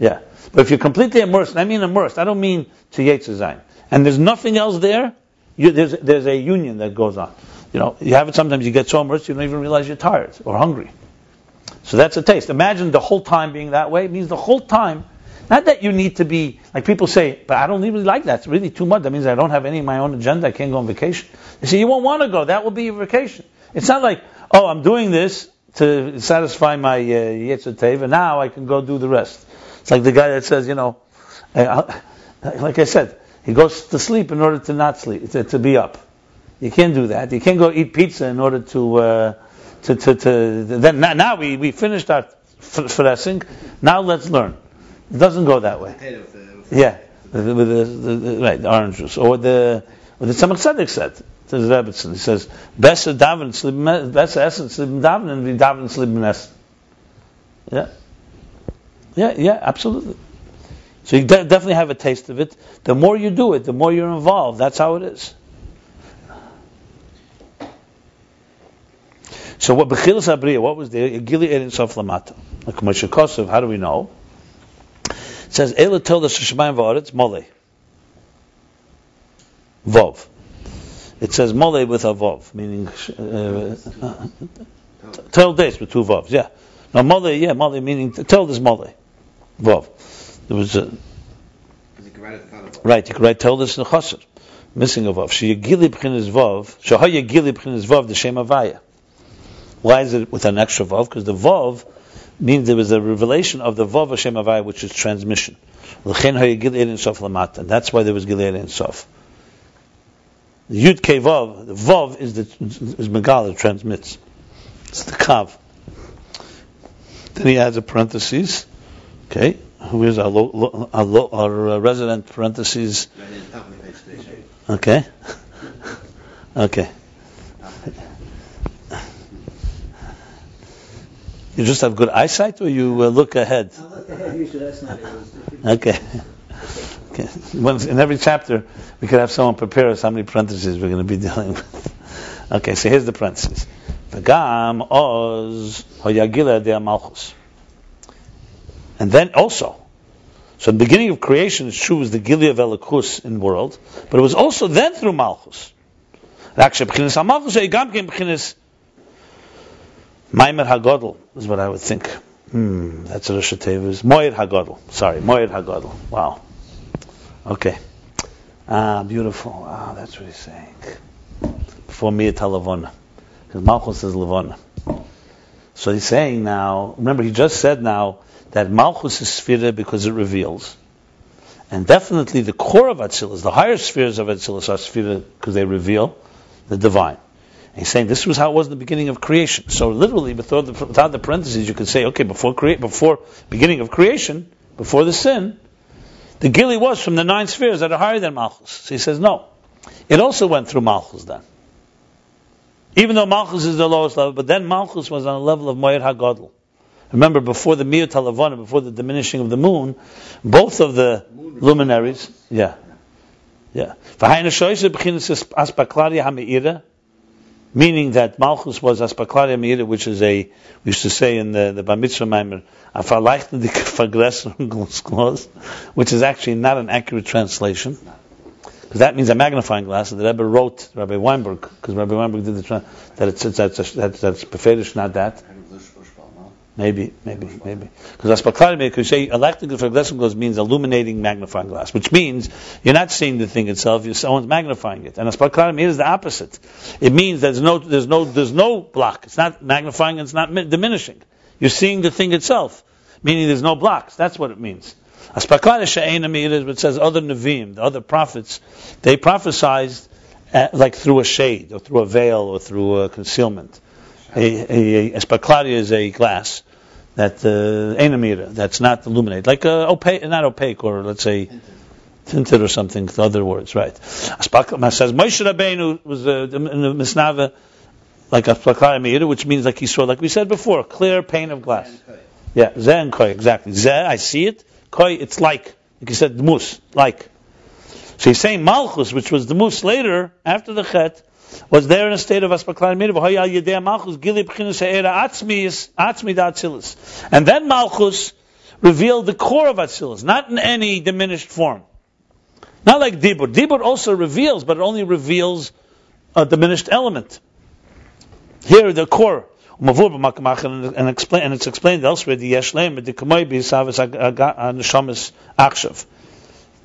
Yeah. But if you're completely immersed, I mean immersed, I don't mean to Yetzer and there's nothing else there, you, there's, there's a union that goes on. You know, you have it sometimes, you get so immersed, you don't even realize you're tired or hungry. So that's a taste. Imagine the whole time being that way. It means the whole time, not that you need to be, like people say, but I don't really like that. It's really too much. That means I don't have any of my own agenda. I can't go on vacation. They say, you won't want to go. That will be your vacation. It's not like, oh, I'm doing this to satisfy my uh, Yetzer Teva. Now I can go do the rest. It's like the guy that says, you know, uh, like I said, he goes to sleep in order to not sleep, to, to be up. You can't do that. You can't go eat pizza in order to, uh, to, to, to, then, now, now we, we finished our fressing. Now let's learn. It doesn't go that way. With the- with Yeah, with the, with the, the, the- right, the orange juice. Or the, what the Tzemach Tzedek said to the Rebbetzin. He says, Besser daven, sleep, besser essen, sleep daven, and we daven, essen. Yeah. Yeah, yeah, absolutely. So you de- definitely have a taste of it. The more you do it, the more you're involved. That's how it is. So what Bechilas Abriya, what was there? Gili Ein Sof Lamata. Like Moshe Kosov, how do we know? It says, Ela told us Shemaim Va'aretz Mole. Vov. It says Mole with a Vov, meaning uh, uh, tell days with two Vovs, yeah. No, Mole, yeah, Mole meaning tell this Mole. Vov. There was a, Because you can write it without a. Right, you could write tell this in Chassid. Missing a vav. Sheyagili b'chinas vav. Shahayagili b'chinas vav the shem avaya. Why is it with an extra vav? Because the vav means there was a revelation of the vav Hashem avaya, which is transmission. L'chen hayagili ein sof lamata. And that's why there was gilei ein sof. The yud ke vav, the vav is the is megal that transmits. It's the kav. Then he adds a parenthesis. Okay, who is our, lo, lo, our, lo, our uh, resident parentheses? Okay, in the top of the page, today, Shay. Okay. Okay. You just have good eyesight, or you uh, look ahead? I looked ahead, usually that's not it. It Okay. okay. Once, in every chapter, we could have someone prepare us how many parentheses we're going to be dealing with. Okay, so here's the parentheses. V'gam oz hoyagila de malchus. And then also, so the beginning of creation, it's true, was the Gilead of Elikus in the world, but it was also then through Malchus. Actually, b'chinas ha-Malchus, eh, gam ken b'chinas Maimer HaGodel is what I would think. Hmm, that's Rosh Hashanah. Moed HaGodel. Sorry, Moed HaGodel. Wow. Okay. Ah, beautiful. Ah, that's what he's saying. Before Miyat HaLavona. Because Malchus is Lavona. So he's saying now, remember he just said now that Malchus is Sphira because it reveals. And definitely the core of Atzilus, the higher spheres of Atzilus are Sphira because they reveal the divine. He's saying this was how it was in the beginning of creation. So literally, without the, without the parentheses, you could say, okay, before create, before beginning of creation, before the sin, the Gili was from the nine spheres that are higher than Malchus. So he says, no. It also went through Malchus then. Even though Malchus is the lowest level, but then Malchus was on a level of Moed HaGodl. Remember, before the Miyut HaLavana, before the diminishing of the moon, both of the luminaries, yeah, yeah. V'hayna shoyse b'chinas aspaklaria ha'me'ira, meaning that Malchus was aspaklaria me'ira, which is a, we used to say in the, the Bar Mitzvah Maimer, which is actually not an accurate translation. Because that means a magnifying glass. The Rebbe wrote, Rabbi Weinberg, because Rabbi Weinberg did the, that it's, it's, that's, that's, that's not that. Kind of Lush- Lushbal, no? Maybe, maybe, maybe. Because aspaklari because say electric verglessing glass means illuminating magnifying glass, which means you're not seeing the thing itself, you're someone's magnifying it. And aspaklari is the opposite. It means there's no, there's no, there's no block. It's not magnifying, it's not diminishing. You're seeing the thing itself, meaning there's no blocks. That's what it means. Aspaklari she'ena is what says other Nevi'im, the other prophets, they prophesized uh, like through a shade, or through a veil, or through a concealment. A, a, a espaklaria is a glass that uh, that's not illuminated, like uh, opaque, not opaque, or let's say tinted or something. In other words, right? Aspaklaria says Moshe Rabbeinu was uh, in the misnava like a espaklaria meira, which means like he saw, like we said before, clear pane of glass. Yeah, zeh and koi, exactly. Zeh, I see it. Koi, it's like, like you said, mus, like. So he's saying Malchus, which was the mus later, after the Chet, was there in a state of Aspaklan Mir, v'hoy al yedei Malchus, And then Malchus revealed the core of Atzilus, not in any diminished form. Not like Dibur. Dibur also reveals, but it only reveals a diminished element. Here, the core. And, explain, and it's explained elsewhere, the Yeshlem, the Kamoy b'Yisavas Neshamas Akshav.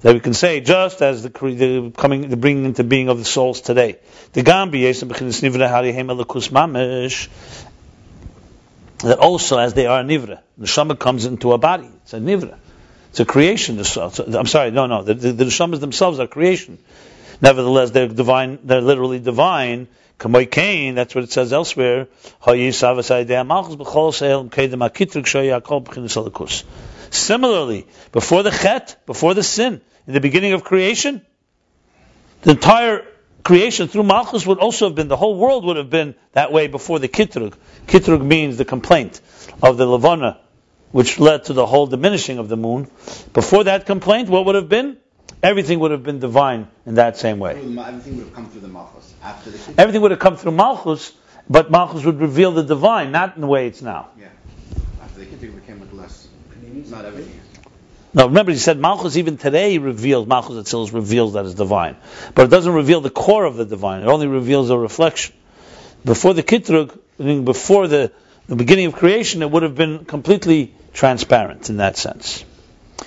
That we can say, just as the, the coming, the bringing into being of the souls today. The Gambi that also as they are nivra, the Neshama comes into a body. It's a nivra. It's a creation. I'm sorry, no, no. The, the, Neshamas themselves are creation. Nevertheless, they're divine. They're literally divine. That's what it says elsewhere. Similarly, before the Chet, before the sin, in the beginning of creation, the entire creation through Malchus would also have been, the whole world would have been that way before the Kitrug. Kitrug means the complaint of the Levana, which led to the whole diminishing of the moon. Before that complaint, what would have been? Everything would have been divine in that same way. Through the Ma- Everything would have come through the Malchus. After the Kippur. Everything would have come through Malchus, but Malchus would reveal the divine, not in the way it's now. Yeah. After the Kittig became like less. Panini's Not everything. No, remember he said Malchus even today reveals, Malchus Atzilus reveals that it's divine. But it doesn't reveal the core of the divine, it only reveals a reflection. Before the Kitrug, meaning before the, the beginning of creation, it would have been completely transparent in that sense.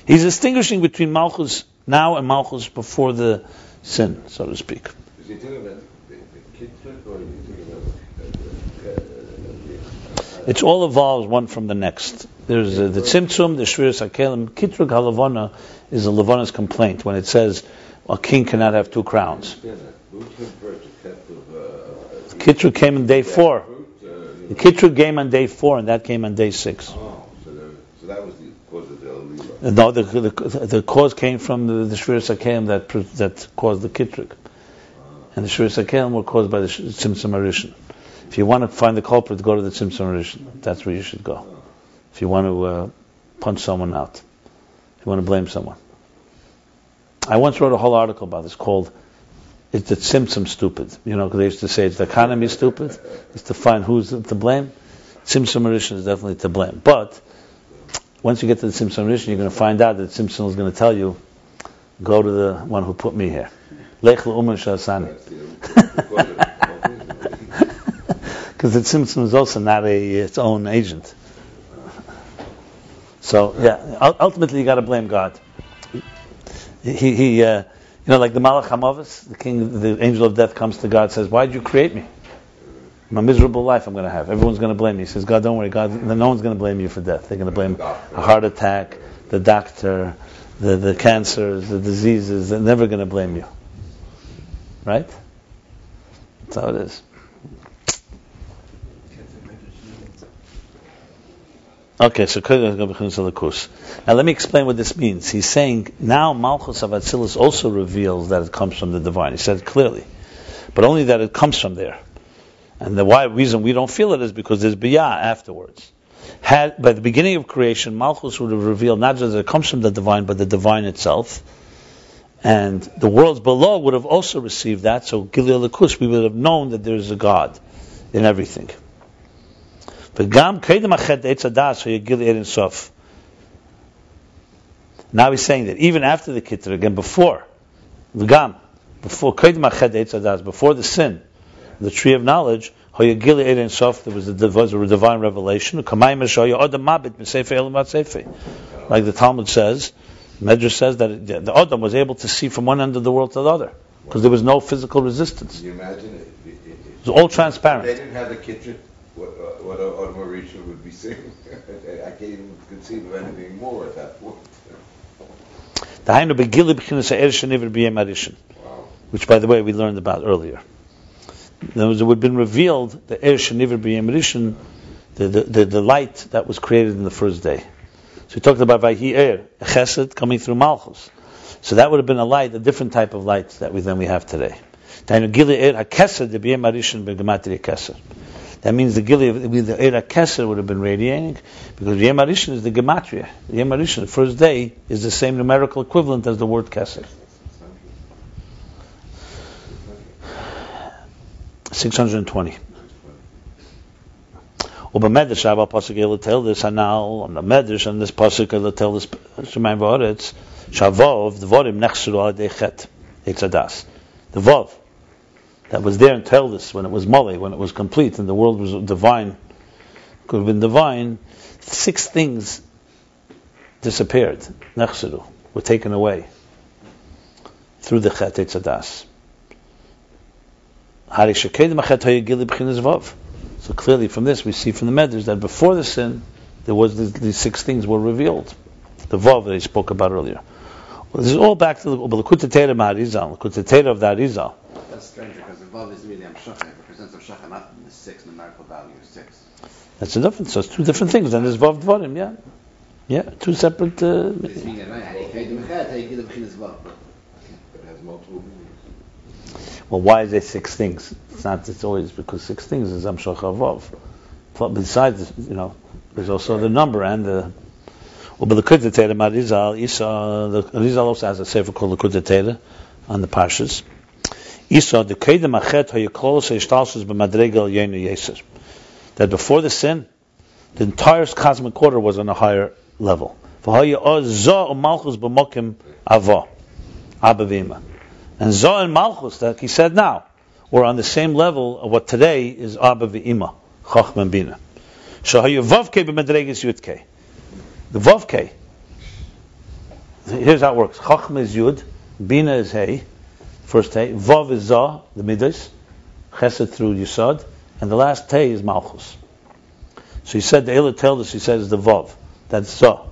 He's distinguishing between Malchus now and Malchus before the sin, so to speak. Is he talking about the, the kid trick or is he talking about uh, uh, uh, the, It's all evolves one from the next. There's uh, the Tzimtzum, the Shviras HaKelim. Kitrug HaLavana is a Lavana's complaint when it says a king cannot have two crowns. understand came first, the cat of, uh, uh, Kitrug came on day four. uh, The? Kitrug came on day four, and that came on day six. Oh, so, there, so that was the cause of the. No, the, the, the cause came from the, the HaKelim that, that caused the Kitrug. And the Shviras HaKelim were caused by the Tzimtzum Arishin. If you want to find the culprit, go to the Tzimtzum Arishin. That's where you should go. If you want to uh, punch someone out. If you want to blame someone. I once wrote a whole article about this called "Is the Tzimtzum stupid?" You know, they used to say it's the economy stupid. It's to find who's to blame. Tzimtzum Arishin is definitely to blame. But once you get to the Tzimtzum Arishin, you're going to find out that Tzimtzum is going to tell you, go to the one who put me here. Lech shasani. Because the Tzimtzum is also not a its own agent. So yeah, ultimately you got to blame God. He, he uh, you know, like the Malach Hamavis, the king, the angel of death comes to God, says, "Why did you create me? My miserable life I'm going to have. Everyone's going to blame me." He says, "God, don't worry. God, no one's going to blame you for death. They're going to blame a heart attack, the doctor, the the cancers, the diseases. They're never going to blame you. Right? That's how it is." Okay, so now let me explain what this means. He's saying now Malchus of Atzilus also reveals that it comes from the divine. He said it clearly, but only that it comes from there. And the why reason we don't feel it is because there's biyah afterwards. Had by the beginning of creation, Malchus would have revealed not just that it comes from the divine, but the divine itself. And the worlds below would have also received that. So Gilil Lakus, we would have known that there is a God in everything. V'gam kedem achet etz adas v'yagil erin sof. Now he's saying that even after the kitter, again before, v'gam, before kedem achet etz adas, before the sin, the tree of knowledge, hoyagil erin sof, there was a, divine revelation, kamayim eshoy odam mabit m'sefer elim Like the Talmud says, Medra says that the Adam was able to see from one end of the world to the other because there was no physical resistance. Can you imagine it? It, it, it was all transparent. They didn't have the kitchen what, uh, what a Marisha would be saying. I can't even conceive of anything more at that point. Dahainu begili b'chinas ha'er sheniver b'yem arishin. Wow. which by the way we learned about earlier. In words, it would have been revealed the Er Sheniver B'Yem the, the, the, light that was created in the first day. So we talked about Vayhi Er, a Chesed coming through Malchus. So that would have been a light, a different type of light that we than we have today. Dainu Gili Er HaKesed, the B'Yem Rishon B'Gematria Kesed. That means the Gili, the Eira Kesser would have been radiating, because Yom is the Gematria. Yom the first day, is the same numerical equivalent as the word Kesser. 620. Uba medrash haba pasuk elatel this anal on the medrash and this pasuk elatel this shemaim v'oretz shavov the vorim nechsuru al dechet it's adas the vov that was there in Teldus when it was Molly, when it was complete and the world was divine, could have been divine, six things disappeared, nechseru, were taken away through the chet vav. So clearly from this we see from the Medrash that before the sin, there was these, these six things were revealed. The vav that he spoke about earlier. Well, this is all back to the Lakut Teira Ma'arizal, Lakut of the Arizal. That's strange because the Vav is really Amshacha. It represents Amshacha, not the six numerical value six. That's the difference. So it's two different things. And there's vav dvarim, yeah, yeah, two separate. Uh, This meaning, right? Hani Kaydim Echet, Hani Gilib Chinas Vav. It has multiple meanings. well, why is there six things? It's not. It's always because six things is amshach vav. But besides, you know, there's also the number and the. Well, but the Kudatera Marizal, Isa, the Marizal also has a sefer called the Kudatera on the Pashas. That before the sin, the entire cosmic order was on a higher level. And za and malchus, that he said now, were on the same level of what today is abba v'ima, chachma and bina. Shahaya vavke b'madreges yutke. The vavke, here's how it works. Chachma is yud, bina is hey, first hey, vav is za, the midas, chesed through yisad, and the last hey is malchus. So he said, the Eila told us, he says the vav, that's za.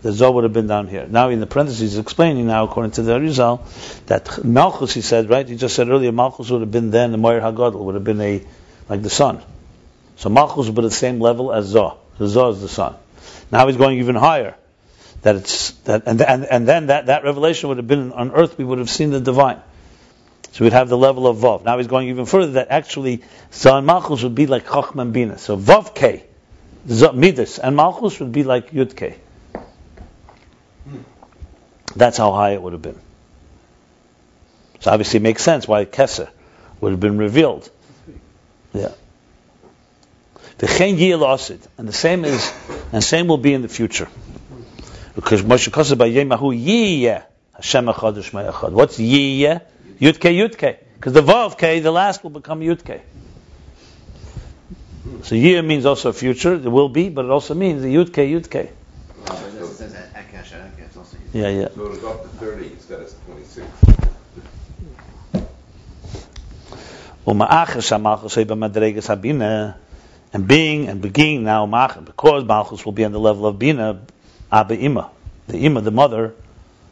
The za would have been down here. Now in the parentheses, he's explaining now, according to the Arizal, that malchus, he said, right, he just said earlier, malchus would have been then, the Moyer HaGadol would have been a, like the sun. So malchus would be the same level as za. The za is the sun. Now he's going even higher. That it's that, and and and then that, that revelation would have been on earth. We would have seen the divine. So we'd have the level of vav. Now he's going even further. That actually Zah Malchus would be like Chachma and Bina. So vav k, Midas and Malchus would be like Yud k. That's how high it would have been. So obviously it makes sense why Keser would have been revealed. Yeah. The chen yil asid, and the same is, and same will be in the future, because Moshe Kosev by Yemahu yiyeh Hashem echad. What's yiyeh? Yud ke Yud ke, because the vav ke, the last will become Yud ke. So year means also future. it will be, but it also means the Yud ke Yud ke. But it says that Akash and Yeah, yeah. So it'll go up to thirty instead of twenty-six. Uma'achas hamalchus hey b'madregas habina, and being and being now because malchus will be on the level of bina, abba ima, the ima, the mother,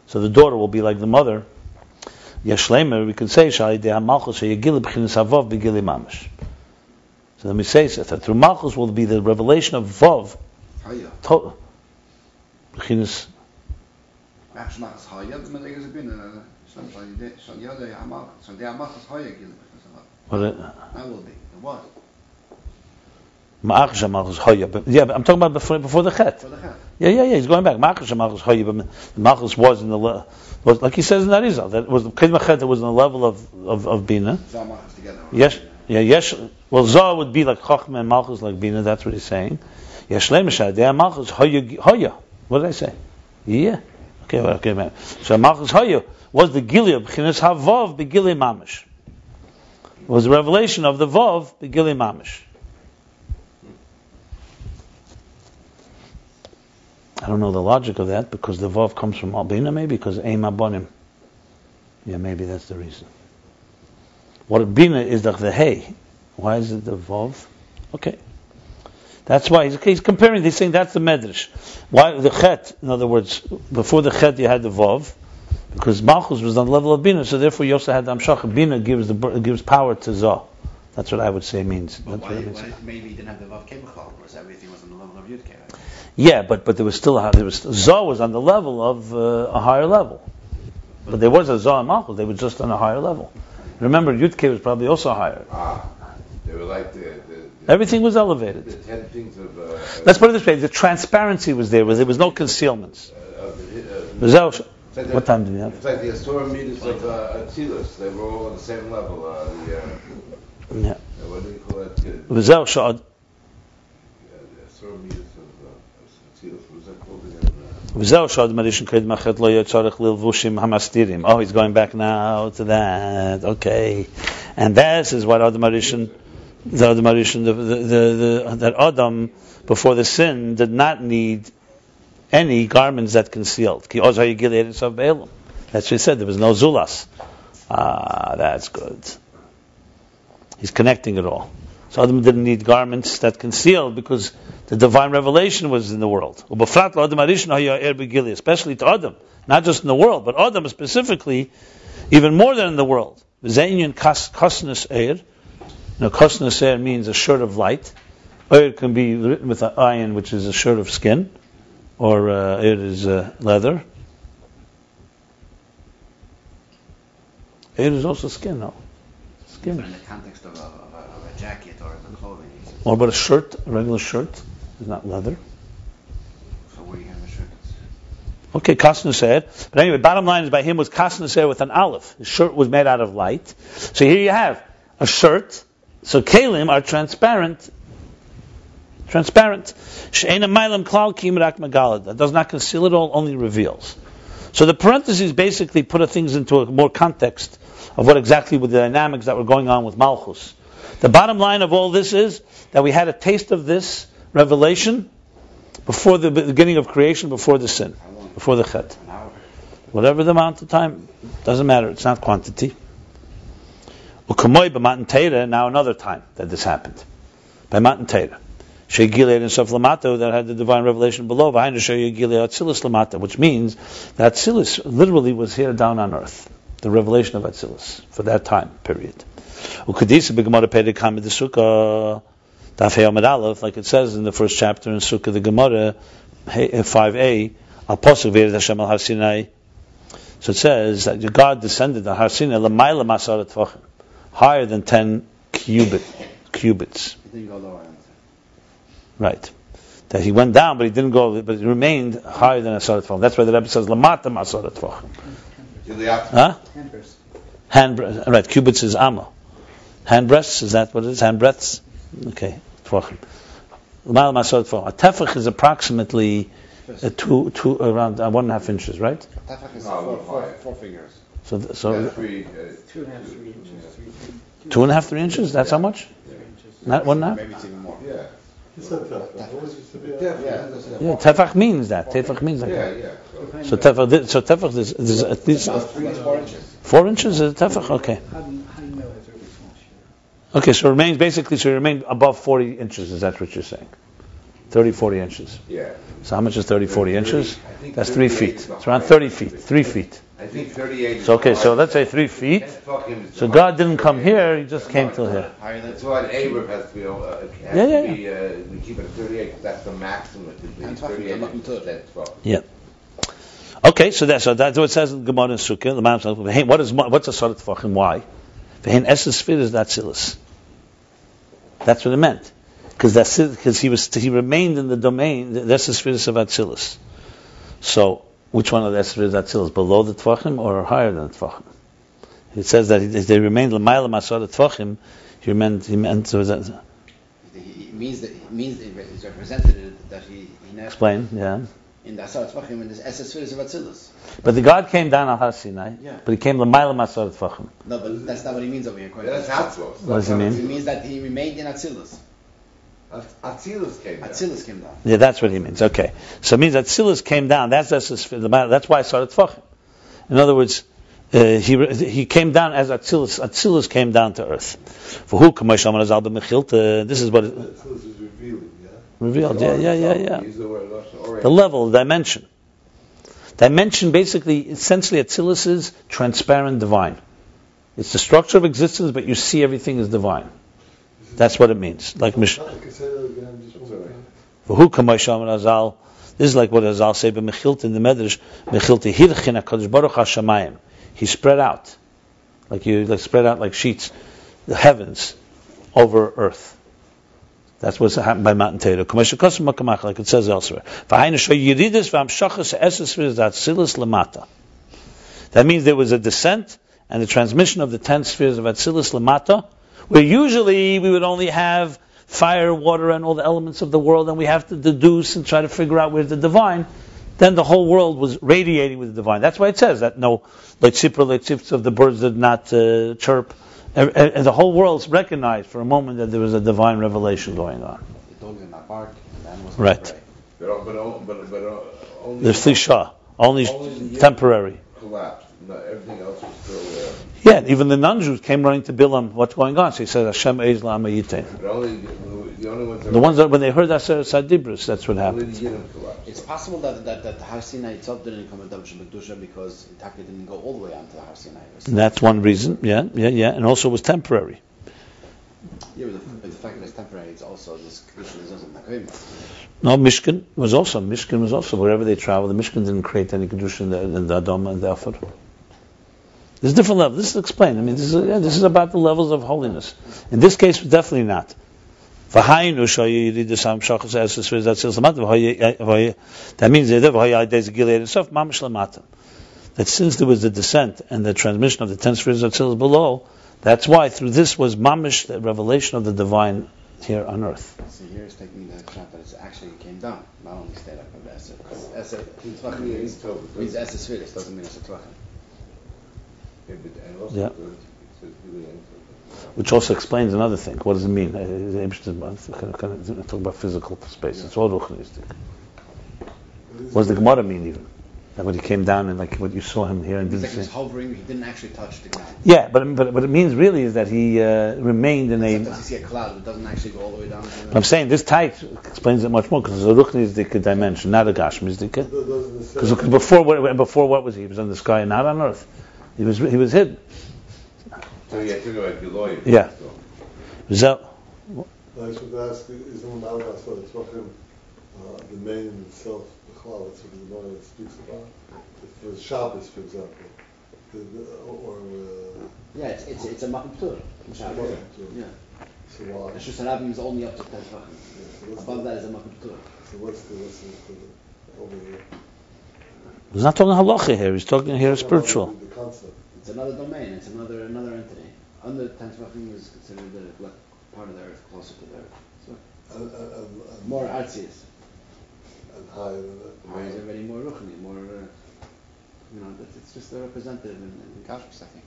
so the daughter will be like the mother. Yeshlemer, we can say shali de malchus sheyagil b'chinas havav b'gili mamish. So let me say so, that through malchus will be the revelation of vav, Haya. b'chinas Actually, Machas Haya, the Madrigas have been, some Shal Yada Hamal, so they are Machas Haya Gil. what it- That will be. It was. ma'achas hamalchus hoya. But- Yeah, but I'm talking about before before the chet. For the Chet. Yeah, yeah, yeah. He's going back. Machas Malchus but was in the was like he says in Arizal that was the Kedmachet that was in the level of of, of Bina. Zah Machas together. Yes, yeah, yes. Well, Zah would be like Chachma and Malchus like Bina. That's what he's saying. Yes, Shlemeshad. Malchus Hoya. What did I say? Yeah. Okay, well, okay, man. So Malchus Hoya was the Gilead B'chinas Havav B'Gilead Mamish. It was the revelation of the Vav B'Gilead Mamish. I don't know the logic of that because the Vav comes from Albina, maybe because Aim Abonim. Yeah, maybe that's the reason. What Bina is the, the Hey. Why is it the Vav? Okay. That's why he's, he's comparing. He's saying that's the Medrash. Why the Chet? In other words, before the Chet you had the Vav, because Malchus was on the level of Bina, so therefore you also had the Amshach. Bina gives the gives power to Zah. That's what I would say means. But That's why, means. why maybe he didn't have the Vav Kebachal, because everything was on the level of Yud Ke, right? Yeah, but but there was still a, there was Zah was on the level of uh, a higher level, but there was a Zah and Malchus. They were just on a higher level. Remember, Yudke was probably also higher. Ah, they were like the, the, the, Everything was elevated. the ten things of, uh, Let's put it this way: the transparency was there, where there was no concealments. uh, uh, like What time do we have? It's like the Asura meters of uh, Atzilus. They were all on the same level. Uh, the, uh, Yeah. what do you call that? Uh, V'zeh sha'ad- yeah, the Asura meters of uh, Atzilus. What was that called again? Uh, v'zeh sha'ad marishin kred machet lo yotzarech lilvushim hamastirim. Oh, he's going back now to that. Okay, and this is what Adam the Adam the, the, the, that Adam before the sin did not need any garments that concealed. That's what he said. There was no zulas. Ah, that's good. He's connecting it all. So Adam didn't need garments that concealed because the divine revelation was in the world. Er Especially to Adam, not just in the world, but Adam specifically, even more than in the world. Zayin kosnus er. Now, er means a shirt of light. Er can be written with an iron, which is a shirt of skin, or uh, it is uh, leather. It is also skin, no? But in the context of a, of a, of a jacket or a clothing, Or about a shirt, a regular shirt, is not leather. so where you have a shirt, Okay, kasnuser. But anyway, bottom line is by him was kasnuser with an olive. His shirt was made out of light. So here you have a shirt. So kalim are transparent. Transparent. She'ena mailam klal kim rak megalad. That does not conceal it all, only reveals. So the parentheses basically put things into a more context of what exactly were the dynamics that were going on with Malchus. The bottom line of all this is that we had a taste of this revelation before the beginning of creation, before the sin, before the chet. Whatever the amount of time, doesn't matter. It's not quantity. Now another time that this happened. By Matan Teira. Shegilei and Sof Lamata that had the divine revelation below, which means that Atzilus literally was here down on earth. The revelation of Atzilus for that time period. Ukadisa b'gemara Pedic Hamid the Sukkah, Daf Aleph, like it says in the first chapter in Sukkah the Gemara, 5a, uh, Al Posuk Ve'ered Hashem Al Har Sinai. So it says that God descended on Har Sinai, Lamaila Masarat Tvachim, higher than 10 cubit, cubits. It didn't go lower. Right. That he went down, but he didn't go, but he remained higher than Asarat Tvachim. That's why the Rebbe says, Lamata Masarat Tvachim. Juliak, Huh? Hand breast. Hand, bre- right, cubits is Amma. Hand breasts, is that what it is? Hand breadths? Okay, Tvachim. Lamal Masarat Tvachim. A tefach is approximately uh, two, two, around uh, one and a half inches, right? Tefach is No, four, four, fingers. So, th- so yeah, three, uh, Two and a half, three inches, three two and a half, three inches? That's how much? Three inches. Not one and a half? Maybe it's even more. yeah. He said that. That always used to be. Yeah, Yeah. Yeah, tefach means that. Tefach means like Yeah, that. yeah. Behind So tefach, so tefach is, is at least That's three, that's four inches. four inches is tefach? Okay. How do you, how do you know it's a really small shear? Okay, so it remains basically, so it remained above 40 inches, is that what you're saying? 30, 40 inches. Yeah. So how much is 30, 40 inches? That's three feet. It's around 30 feet, three feet. I think thirty-eight. is So okay, so let's say three feet. Ten fucking is the So. God didn't come here, he just came till here. Higher than That's why an Arab has to be, uh, has Yeah, yeah, to be, uh, we keep it at thirty-eight, that's the maximum, it could be thirty-eight good looking inches, too. that's fuck. Yeah. Okay, so that's so that's what it says in Gemara and Sukkah. The man says, "Hey, what is what's a sort of tefachim? Why? Ve'hen esses sphere is that silas. That's what it meant, because that's because he was he remained in the domain. That's the esses sphere is of Atzilus. So which one of the esses sphere is Atzilus? Below the tefachim or higher than the tefachim? It says that he- they remained l'mayla masar tefachim. He meant he meant so that, He- It means that it means that it's represented that he he now explain, yeah. in the Asar Tzvachim in this SS Spheres of Atzilus. But the God came down on Har Sinai, Yeah. but he came l'mayla masar tefachim. No, but that's not what he means over here. according That's to- Hatzlos. What does he mean? It means that he remained in Atzilus. Atzilus came down. Atzilus came down. Yeah, that's what he means. Okay, so it means that Silas came down. That's that's his, the matter. That's why I started tefachim. In other words, uh, he he came down as Atzilus. Atzilus came down to earth. For who? This is what it This is revealing, yeah. revealed. Yeah, yeah, yeah, yeah. The word Lashon Orient. The level, the dimension. Dimension basically, essentially, Atzilus is transparent divine. It's the structure of existence, but you see everything is divine. That's what it means. Like Mish. I can say that again, just one more time. Who Kamasham Azal? This is like what Azal said, but Mechilt in the Medrash, Mechilti Hirchin HaKadosh Baruch HaShamayim. He spread out, like you like spread out like sheets, the heavens over earth. That's what's happened by Matan Torah. Kamasham Kosam Makamach, like it says elsewhere. V'hainu sho yiridis v'amshachas eses v'izat silas lamata. That means there was a descent and the transmission of the ten spheres of Atzilus Lamata, where usually we would only have fire, water, and all the elements of the world, and we have to deduce and try to figure out where's the divine. Then the whole world was radiating with the divine. That's why it says that no, like Tzipra, like Tzipra of the birds did not uh, chirp. And, and- and the whole world recognized for a moment that there was a divine revelation going on. The dogs did not bark, and the animals Right. But, but, but, but uh, only. The Flisha, only Only temporary. Collapsed, no, everything else was still there. Yeah, even the non-Jews came running to Bilam, what's going on? So he says, Hashem Eiz La'am Yitain. Only, the only ones that. The ones that, when they heard that Sadibris, that's what happened. the Yidden collapsed. It's possible that that, that the Har Sinai itself didn't come with Davish B'Kedusha because Itaka didn't go all the way onto the Har Sinai. And that's one reason, yeah, yeah, yeah, and also it was temporary. Yeah, but the, but the fact that it's temporary, it's also this Kedusha doesn't Nakoim. No, Mishkan was also, Mishkan was also, wherever they traveled, the Mishkan didn't create any Kedusha in the, in the Adom and the Afar. There's different levels. This is explained. I mean, this is, yeah, this is about the levels of holiness. In this case, definitely not. Eh, v'hoye- That means that since there was the descent and the transmission of the ten spheres of Atzilas below, that's why through this was mamish the revelation of the divine here on earth. So here it's taking the shot that it's actually came down, not only stayed up of Esser. Because Tvachim means, Sfiris, doesn't mean Esser Tvachim. Yeah, but- and also Yeah. it says Gilead Ein Which also explains another thing. What does it mean? Uh, it's interesting, but it's kind of, talk about physical space. It's all ruchnistic. What does the Gemara mean even? That when he came down and like what you saw him here and It's didn't like he was hovering, he didn't actually touch the ground. Yeah, but, but what it means really is that he uh, remained in a. Sometimes you see a cloud, it doesn't actually go all the way down. the- But I'm saying this type explains it much more because it's a ruchnistic dimension, not a gashmistic. That doesn't Because before, what, before what was he? He was in the sky, and not on earth. He was he was hidden. So yeah, talking about Giloy. Yeah. Zel- I should ask, isn't Malam Asad Tzvachim uh, the main in itself, the Chalal, that's what the Gemara speaks about? If for Shabbos, for example, the, the, or, uh, Yeah, it's, it's, it's a Makim Tur. in Shabbos. Yeah. so why? The Shusarabim is only up to 10 Tvachim. Yeah, so Above the, that is a Makim Tur. so what's the, what's the, the, over here? He's not talking halacha here. He's talking here spiritual. The, the concept. It's another domain, it's another another entity. Under 10 Tvachim is considered the like, part of the earth, closer to the earth. So, more artsies. and higher than that. Higher is already more ruchni, more, uh, you know, it's, it's just a representative in, in Kashrus, I think.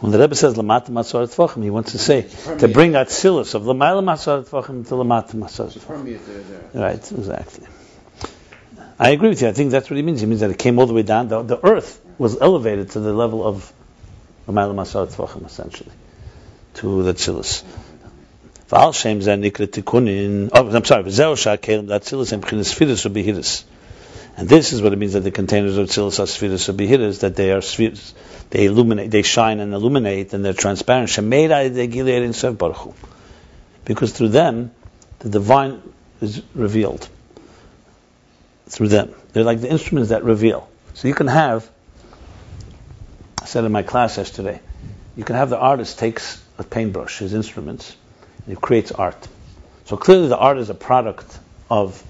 When the Rebbe says Lamata Masar Tvachim, he wants to say to bring Atzilus of Lamayla Masar Tvachim to Lamata Masar It's Tvachim. permeate there, there. Right, exactly. I agree with you. I think that's what he means. He means that it came all the way down. The, the earth was elevated to the level of essentially, to the Tikunin. Oh, I'm sorry. And this is what it means that the containers of Atzilus are Sfiris or Behiris, that they are spheres. They illuminate, they shine and illuminate, and they're transparent. Because through them, the divine is revealed. Through them. They're like the instruments that reveal. So you can have, I said in my class yesterday, you can have the artist takes a paintbrush, his instruments, and he creates art. So clearly the art is a product of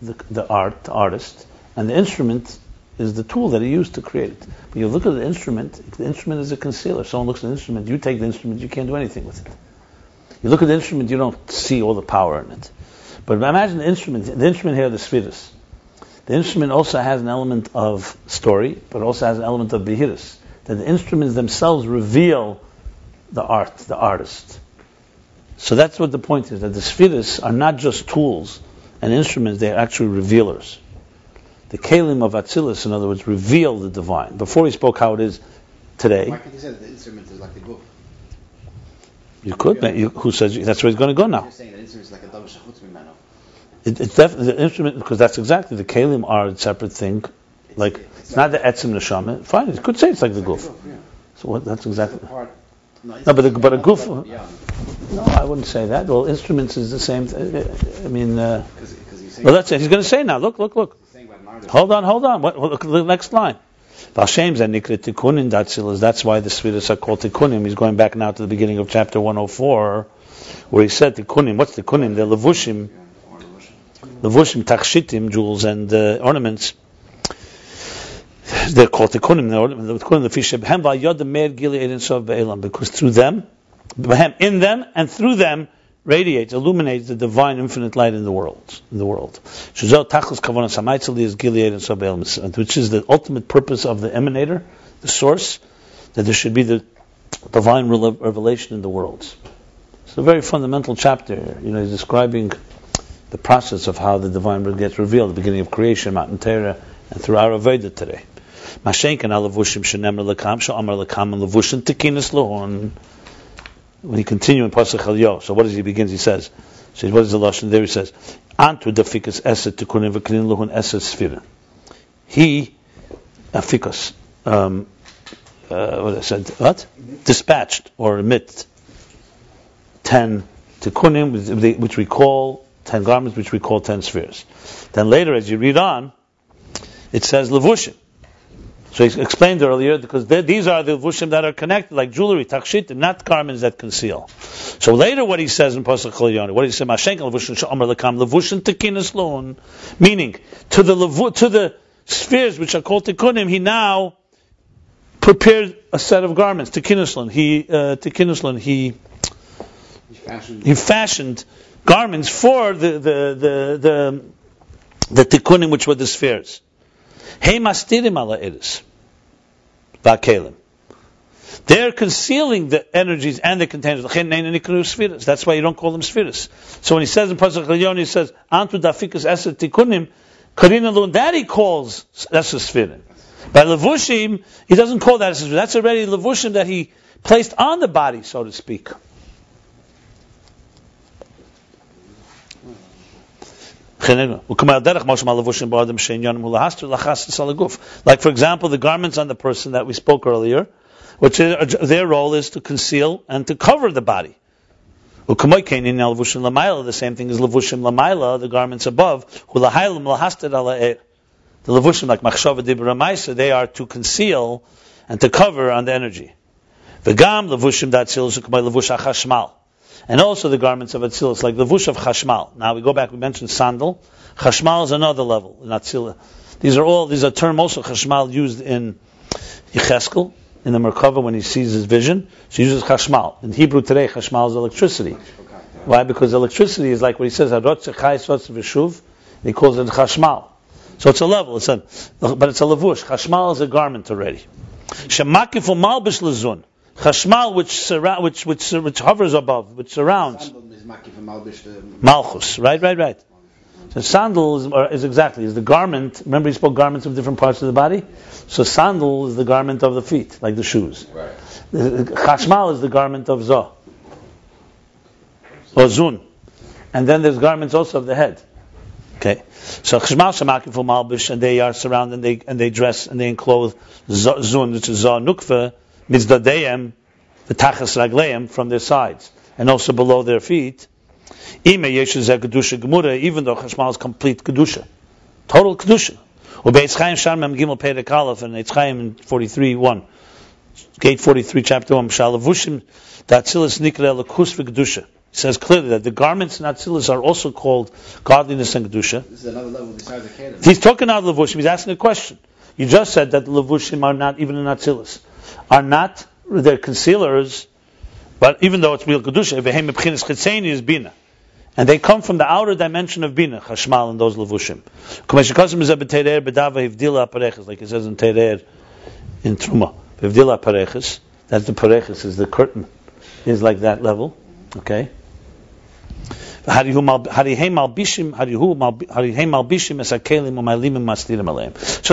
the, the art, the artist, and the instrument is the tool that he used to create it. But you look at the instrument, the instrument is a concealer. Someone looks at the instrument, you take the instrument, you can't do anything with it. You look at the instrument, you don't see all the power in it. But imagine the instrument, the instrument here, the spheres. The instrument also has an element of story, but also has an element of behiris. That the instruments themselves reveal the art, the artist. So that's what the point is, that the spheres are not just tools and instruments, they are actually revealers. The kalim of Atzilus, in other words, reveal the divine. Before he spoke how it is today, Why can't you say that the instrument is like the guf? you could, you, who says that's where he's going to go now? You're saying that instrument is like a davar shachutz mimeno. It, it's definitely the instrument because that's exactly the kalim are a separate thing. Like it's not the etzim neshama. Fine, you could say it's like the guf. So what, that's exactly. No, but a- but a guf- and. No, I wouldn't say that. Well, instruments is the same. I mean, uh, well, that's it. He's going to say now. Look, look, look. Hold on, hold on. What, look at the next line. Vashem nikra tikunin datzilas. That's why the Sfiras are called tikunim. He's going back now to the beginning of chapter 104, where he said tikunim. What's tikunim? They're levushim, Yeah. Levushim takshitim, jewels and uh, ornaments. They're called tikunim. The tikunim lefishem hem va'yod meir gilead Ein Sof be'elam. Because through them, behem, in them and through them, radiates, illuminates the divine infinite light in the world. In the world, Shazel tachlis kavanas hamayitzali is gilead Ein Sof be'elam, which is the ultimate purpose of the emanator, the source, that there should be the divine revelation in the worlds. It's a very fundamental chapter. You know, he's describing the process of how the divine word gets revealed, the beginning of creation, Matan Torah, and through our Veda today. And. When he continues in Elyo, so what does he begins? He says, so what is the lashon there? He says, Antu dafikas eset tekunim v'kinin lohon eset sfira. He, afikas, um, uh, what I said, what? Dispatched or emit ten tekunim, which we call ten garments, which we call ten spheres. Then later, as you read on, it says levushim. So he explained earlier because these are the levushim that are connected, like jewelry, tachshit, not garments that conceal. So later, what he says in Pasuk Chol what he said, Mashenkel levushin she'omer lekam levushin tekinas loon, meaning to the levu, to the spheres which are called tikunim, he now prepared a set of garments. Tekinas loon, he uh, tekinas loon, he He fashioned he fashioned garments for the the the the, the tikkunim which were the spheres. Hey mastirim ala iris. Vakelim. They're concealing the energies and the containers. That's why you don't call them spheres. So when he says in Pasuk Elyon, he says, Antu dafikas eser tikkunim, karina lun, that he calls eser spherim. By levushim, he doesn't call that eser That's already levushim that he placed on the body, so to speak. Like for example, the garments on the person that we spoke earlier, which is, uh, their role is to conceal and to cover the body. The same thing as levushim lamaila, the garments above. The levushim like machshava dibra they are to conceal and to cover on the energy. And also the garments of Atzilus, like the vush of Chashmal. Now we go back, we mentioned sandal. Chashmal is another level in Atzilus. These are all, these are terms also Chashmal used in Yecheskel, in the Merkava when he sees his vision. So he uses Chashmal. In Hebrew today, Chashmal is electricity. Why? Because electricity is like what he says, he calls it Chashmal. So it's a level, it's a, but it's a levush. Chashmal is a garment already. Shemakif malbish lezun. Chashmal, which, surra- which, which, which hovers above, which surrounds. Sandal is makif and malbish the Malchus, right, right, right. So sandal is, is exactly is the garment. Remember, he spoke garments of different parts of the body. So sandal is the garment of the feet, like the shoes. Right. Chashmal is the garment of zoh, or zun, and then there's garments also of the head. Okay, so chashmal shemakim for malbish, and they are surrounded, and they and they dress and they enclose zun, which is zoh nukva mitzdadeim, the tachas ragleim from their sides, and also below their feet. Ime yeshuzeh kedusha gemura, even though chashmal is complete kedusha, total kedusha. Ubeitz Chaim Mem Gimel Perek Aleph and Eitz Chaim in 43 1. Gate 43, chapter 1. Shalavushim Datzilis Nikra Lakus V'Kedusha. It says clearly that the garments and Atzilis are also called godliness and Kedusha. This is another level besides the Kedah. He's talking out Levushim. He's asking a question. You just said that the Levushim are not even in Atzilis are not their concealers, but even though it's real kedusha, is bina, and they come from the outer dimension of bina, chashmal and those levushim. Like it says in Terer, in Truma, bevdila. That's the pareches is the curtain, is like that level, okay. So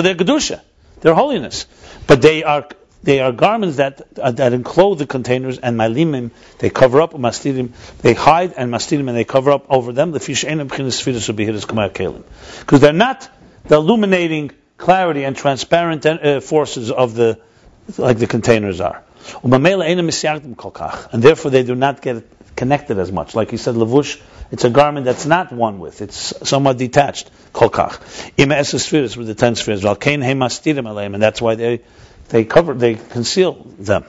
they're kedusha, they're holiness, but they are they are garments that uh, that enclose the containers and malimim they cover up mastirim they hide and mastirim and they cover up over them the fish because they're not the illuminating clarity and transparent uh, forces of the like the containers are. And therefore they do not get connected as much. Like he said, lavush it's a garment that's not one with; it's somewhat detached. Kolkach. Ima with the ten spheres. And that's why they they cover, they conceal them.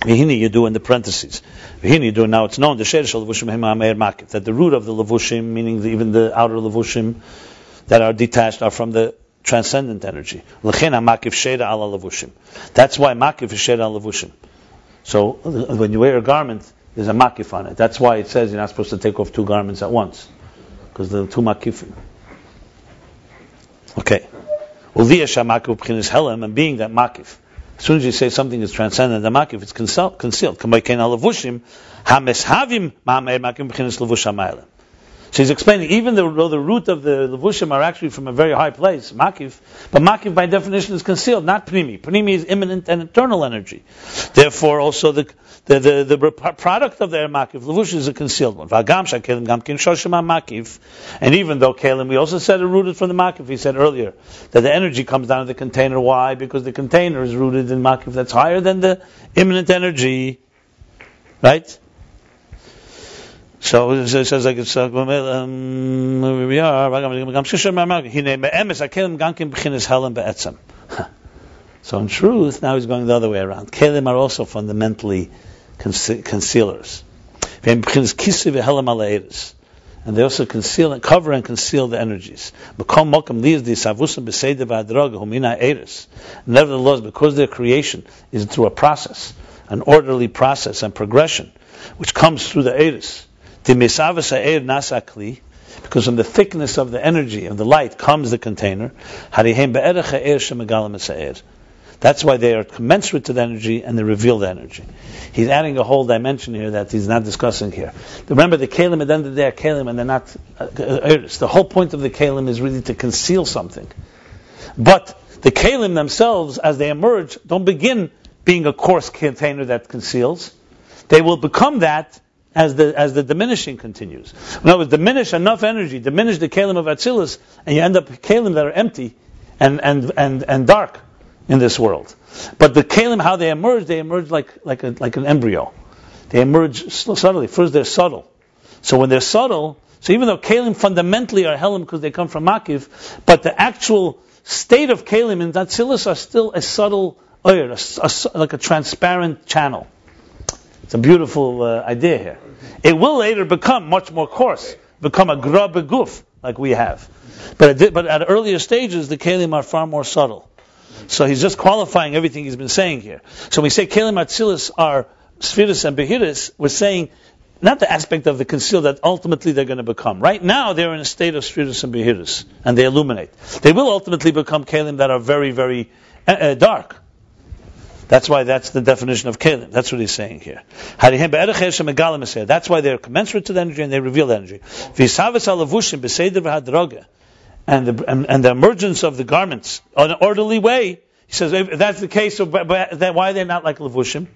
Vihini you do in the parentheses. Vihini you do now. It's known the sherish levushim hema makif that the root of the levushim, meaning the, even the outer levushim that are detached, are from the transcendent energy. Ala levushim. That's why makif is sheda ala levushim. So when you wear a garment, there's a makif on it. That's why it says you're not supposed to take off two garments at once, because the two makifim. Okay. And being that makif. As soon as you say something is transcendent, the makif, it's concealed. So he's explaining, even though the root of the levushim are actually from a very high place, makif, but makif by definition is concealed, not pnimi. Pnimi is imminent and eternal energy. Therefore, also the the, the, the product of their makif, levush is a concealed one. And even though kelim, we also said it rooted from the makif. He said earlier that the energy comes down to the container. Why? Because the container is rooted in makif that's higher than the imminent energy. Right? So it says like it's um, where we are. so in truth, now he's going the other way around. Kelim are also fundamentally conce- concealers. And they also conceal and cover and conceal the energies. Nevertheless, because their creation is through a process, an orderly process and progression, which comes through the eris. Because from the thickness of the energy of the light comes the container. That's why they are commensurate to the energy and they reveal the energy. He's adding a whole dimension here that he's not discussing here. Remember, the kalim at the end of the day are kalim and they're not uh, eris. The whole point of the kalim is really to conceal something. But the kalim themselves, as they emerge, don't begin being a coarse container that conceals. They will become that as the as the diminishing continues. In other words, diminish enough energy, diminish the kalim of Atzilus, and you end up kalim that are empty and, and, and, and dark in this world. But the kalim, how they emerge, they emerge like, like, a, like an embryo. They emerge subtly. First, they're subtle. So when they're subtle, so even though kalim fundamentally are helim because they come from makiv, but the actual state of kalim in Atzilus are still a subtle oyer, like a transparent channel. It's a beautiful uh, idea here. It will later become much more coarse, become a grub guf like we have. But at, but at earlier stages, the kalim are far more subtle. So he's just qualifying everything he's been saying here. So when we say kalim atzilis are spheres and behiris, we're saying not the aspect of the concealed that ultimately they're going to become. Right now, they're in a state of spheres and behiris, and they illuminate. They will ultimately become kalim that are very, very uh, uh, dark. That's why that's the definition of kalim. That's what he's saying here. That's why they're commensurate to the energy and they reveal the energy and the, and, and, the emergence of the garments in an orderly way. He says, if that's the case, so, why are they not like levushim?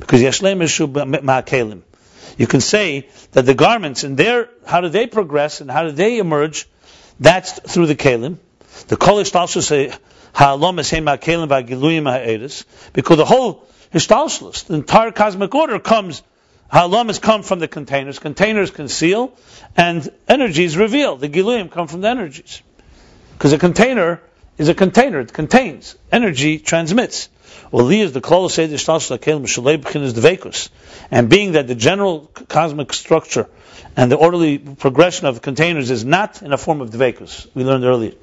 Because yeshlem ma'akelim. You can say that the garments and their how do they progress and how do they emerge? That's through the kalim. The kolish also say because the whole histalshlus, the entire cosmic order comes Halamas come from the containers. Containers conceal, and energies reveal. The giluyim come from the energies. Because a container is a container. It contains. Energy transmits. Well, Li is the close is the And being that the general cosmic structure and the orderly progression of containers is not in a form of dvekus, we learned earlier.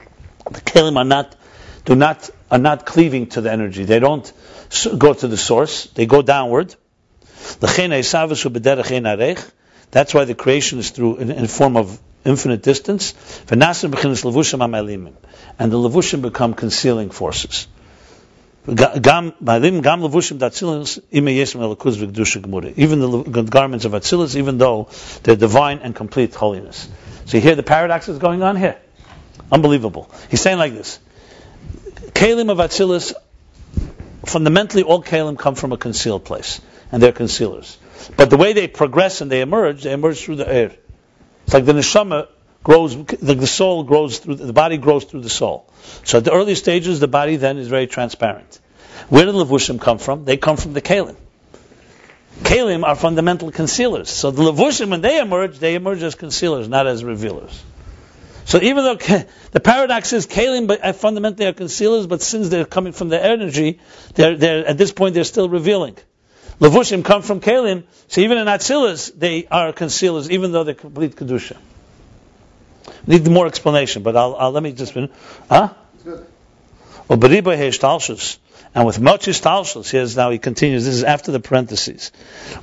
The kelim are not, do not, are not cleaving to the energy. They don't go to the source. They go downward. That's why the creation is through in, in form of infinite distance. And the levushim become concealing forces. Even the garments of Atzilus, even though they're divine and complete holiness. So hear the paradox is going on here. Unbelievable. He's saying like this. Kalim of Atzilus, fundamentally all Kalim come from a concealed place and they're concealers. But the way they progress and they emerge, they emerge through the air. It's like the neshama grows, the, soul grows through, the body grows through the soul. So at the early stages, the body then is very transparent. Where the levushim come from? They come from the kalim. Kalim are fundamental concealers. So the levushim, when they emerge, they emerge as concealers, not as revealers. So even though the paradox is kalim but uh, fundamentally are concealers, but since they're coming from the energy, they're, they're, at this point they're still revealing. Levushim come from Kalim, so even in Atzilus, they are concealers, even though they're complete Kedusha. Need more explanation, but I'll, I'll let me just. Huh? Beriba Heshtalshus. And with much Talshus, he now he continues, this is after the parentheses,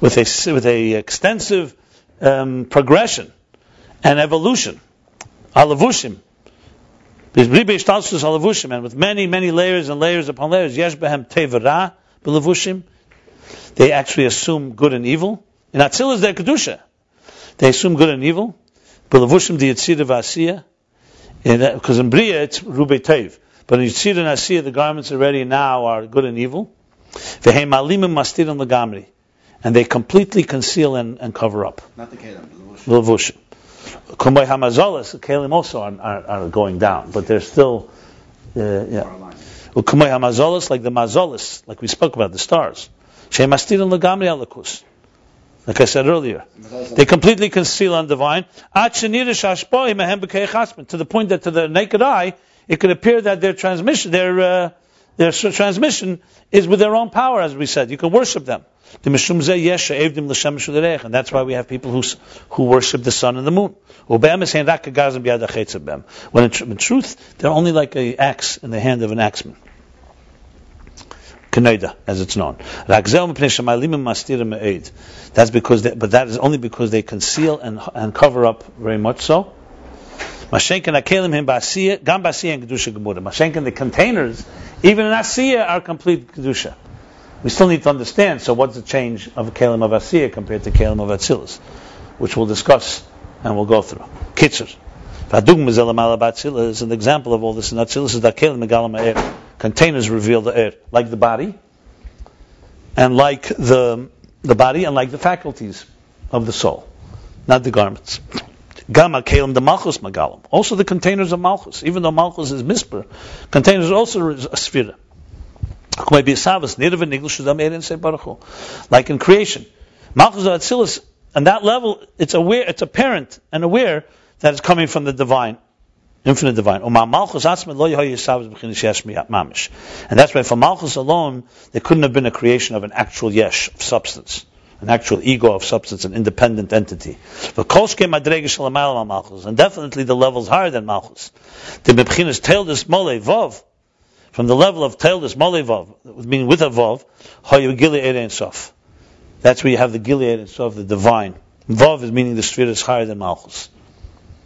with a, with a extensive um, progression and evolution. Alavushim. And with many, many layers and layers upon layers, Yesh Behem Tevara, Belavushim, they actually assume good and evil. In Atzil is their Kedusha. They assume good and evil. Belavushim di Yitzira Vasiya. Because uh, in Bria it's Rube Tev. But in Yitzira and Asiya, the garments already now are good and evil. Vehem malimim mastirim legamri. And they completely conceal and, and cover up. Not the Kalim, the Levushim. Hamazolas, the Kalim also are, are, are, going down, but they're still, uh, yeah. Hamazolas, like the Mazolas, like we spoke about, the stars. Like I said earlier, they completely conceal on divine. To the point that to the naked eye, it could appear that their transmission, their uh, their transmission is with their own power, as we said. You can worship them. And that's why we have people who who worship the sun and the moon. When in, tr- in truth, they're only like an axe in the hand of an axeman. Keneda, as it's known. That's because, they, but that is only because they conceal and and cover up very much so. Mashenkin akelim him ba'asiyah, gam ba'asiyah and kedusha gemura. Mashenkin the containers, even in asiyah, are complete kedusha. We still need to understand. So, what's the change of kelim of asiyah compared to kelim of atzilus, which we'll discuss and we'll go through. Kitzur. V'adugma zelamala ba'atzilus is an example of all this in atzilus is that kelim megalam ha'er. Containers reveal the air, like the body, and like the the body, and like the faculties of the soul, not the garments. Gamma kalim the malchus magalim. Also the containers of malchus. Even though malchus is misper, containers are also a sphira. Like in creation, malchus atzilus, on that level, it's aware, it's apparent and aware that it's coming from the divine, infinite divine. And that's why for malchus alone, there couldn't have been a creation of an actual yesh of substance an actual ego of substance, an independent entity. And definitely the levels higher than Malchus. The Mebchinas Teldis Mole Vov, from the level of Teldis Mole Vov, meaning with a Vov, Gilead Sof. That's where you have the Gilead and Sof, the divine. Vov is meaning the sphere is higher than Malchus.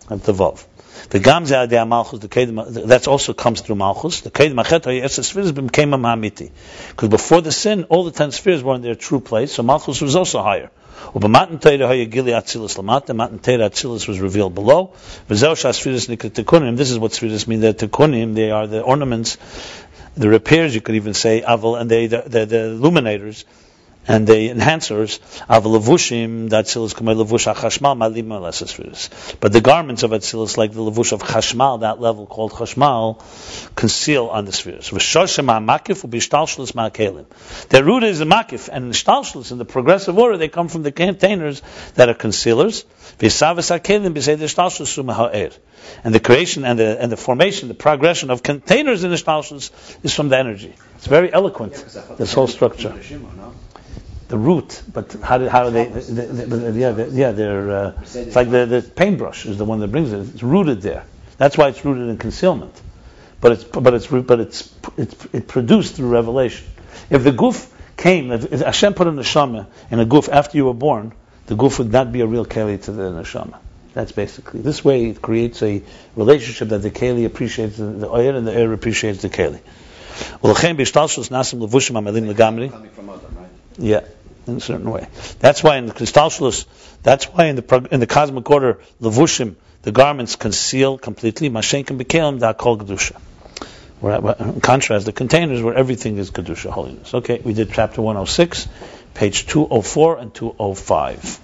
That's the Vov. The Gamze Adea Malchus, the Kedem, that also comes through Malchus. The Kedem Achet Yes spheres became a Mahamiti. Because before the sin, all the ten spheres were in their true place, so Malchus was also higher. Ubamatan Teira Haya Gili Atzilus Lamata, Matan Teira Atzilus was revealed below. V'zeu Shasfiris Nikra Tekunim, this is what spheres mean, they're they are the ornaments, the repairs, you could even say, Aval, and they, the, the, the illuminators, and the enhancers of levushim that atzilus kamei levush chashmal malim alesesfiris. But the garments of atzilus, like the levush of chashmal, that level called chashmal, conceal on the spheres. V'shoshem makif u'bishtalshlus ma'kelim. Their root is the makif, and in shtalshlus, in the progressive order, they come from the containers that are concealers. V'savas hakelim b'sei shtalshlus u'meha'er. And the creation and the and the formation, the progression of containers in the shtalshlus is from the energy. It's very eloquent. This whole structure the root, but how do, how do they? they, they, they yeah, they, yeah, they're. Uh, it's like the, the paintbrush is the one that brings it. It's rooted there. That's why it's rooted in concealment. But it's but it's but it's it's it produced through revelation. If the guf came, if, if Hashem put a neshama in a guf after you were born, the guf would not be a real keli to the neshama. That's basically this way it creates a relationship that the keli appreciates the, the oyer and the air appreciates the keli. Well, Coming from Adam, right? Yeah, in a certain way. That's why in the Kristalshlus, that's why in the in the cosmic order, levushim, the garments conceal completely. Mashenkim bekelim da kol kedusha. Where- where- In contrast, the containers where everything is kedusha, holiness. Okay, we did chapter 106, page 204 and 205.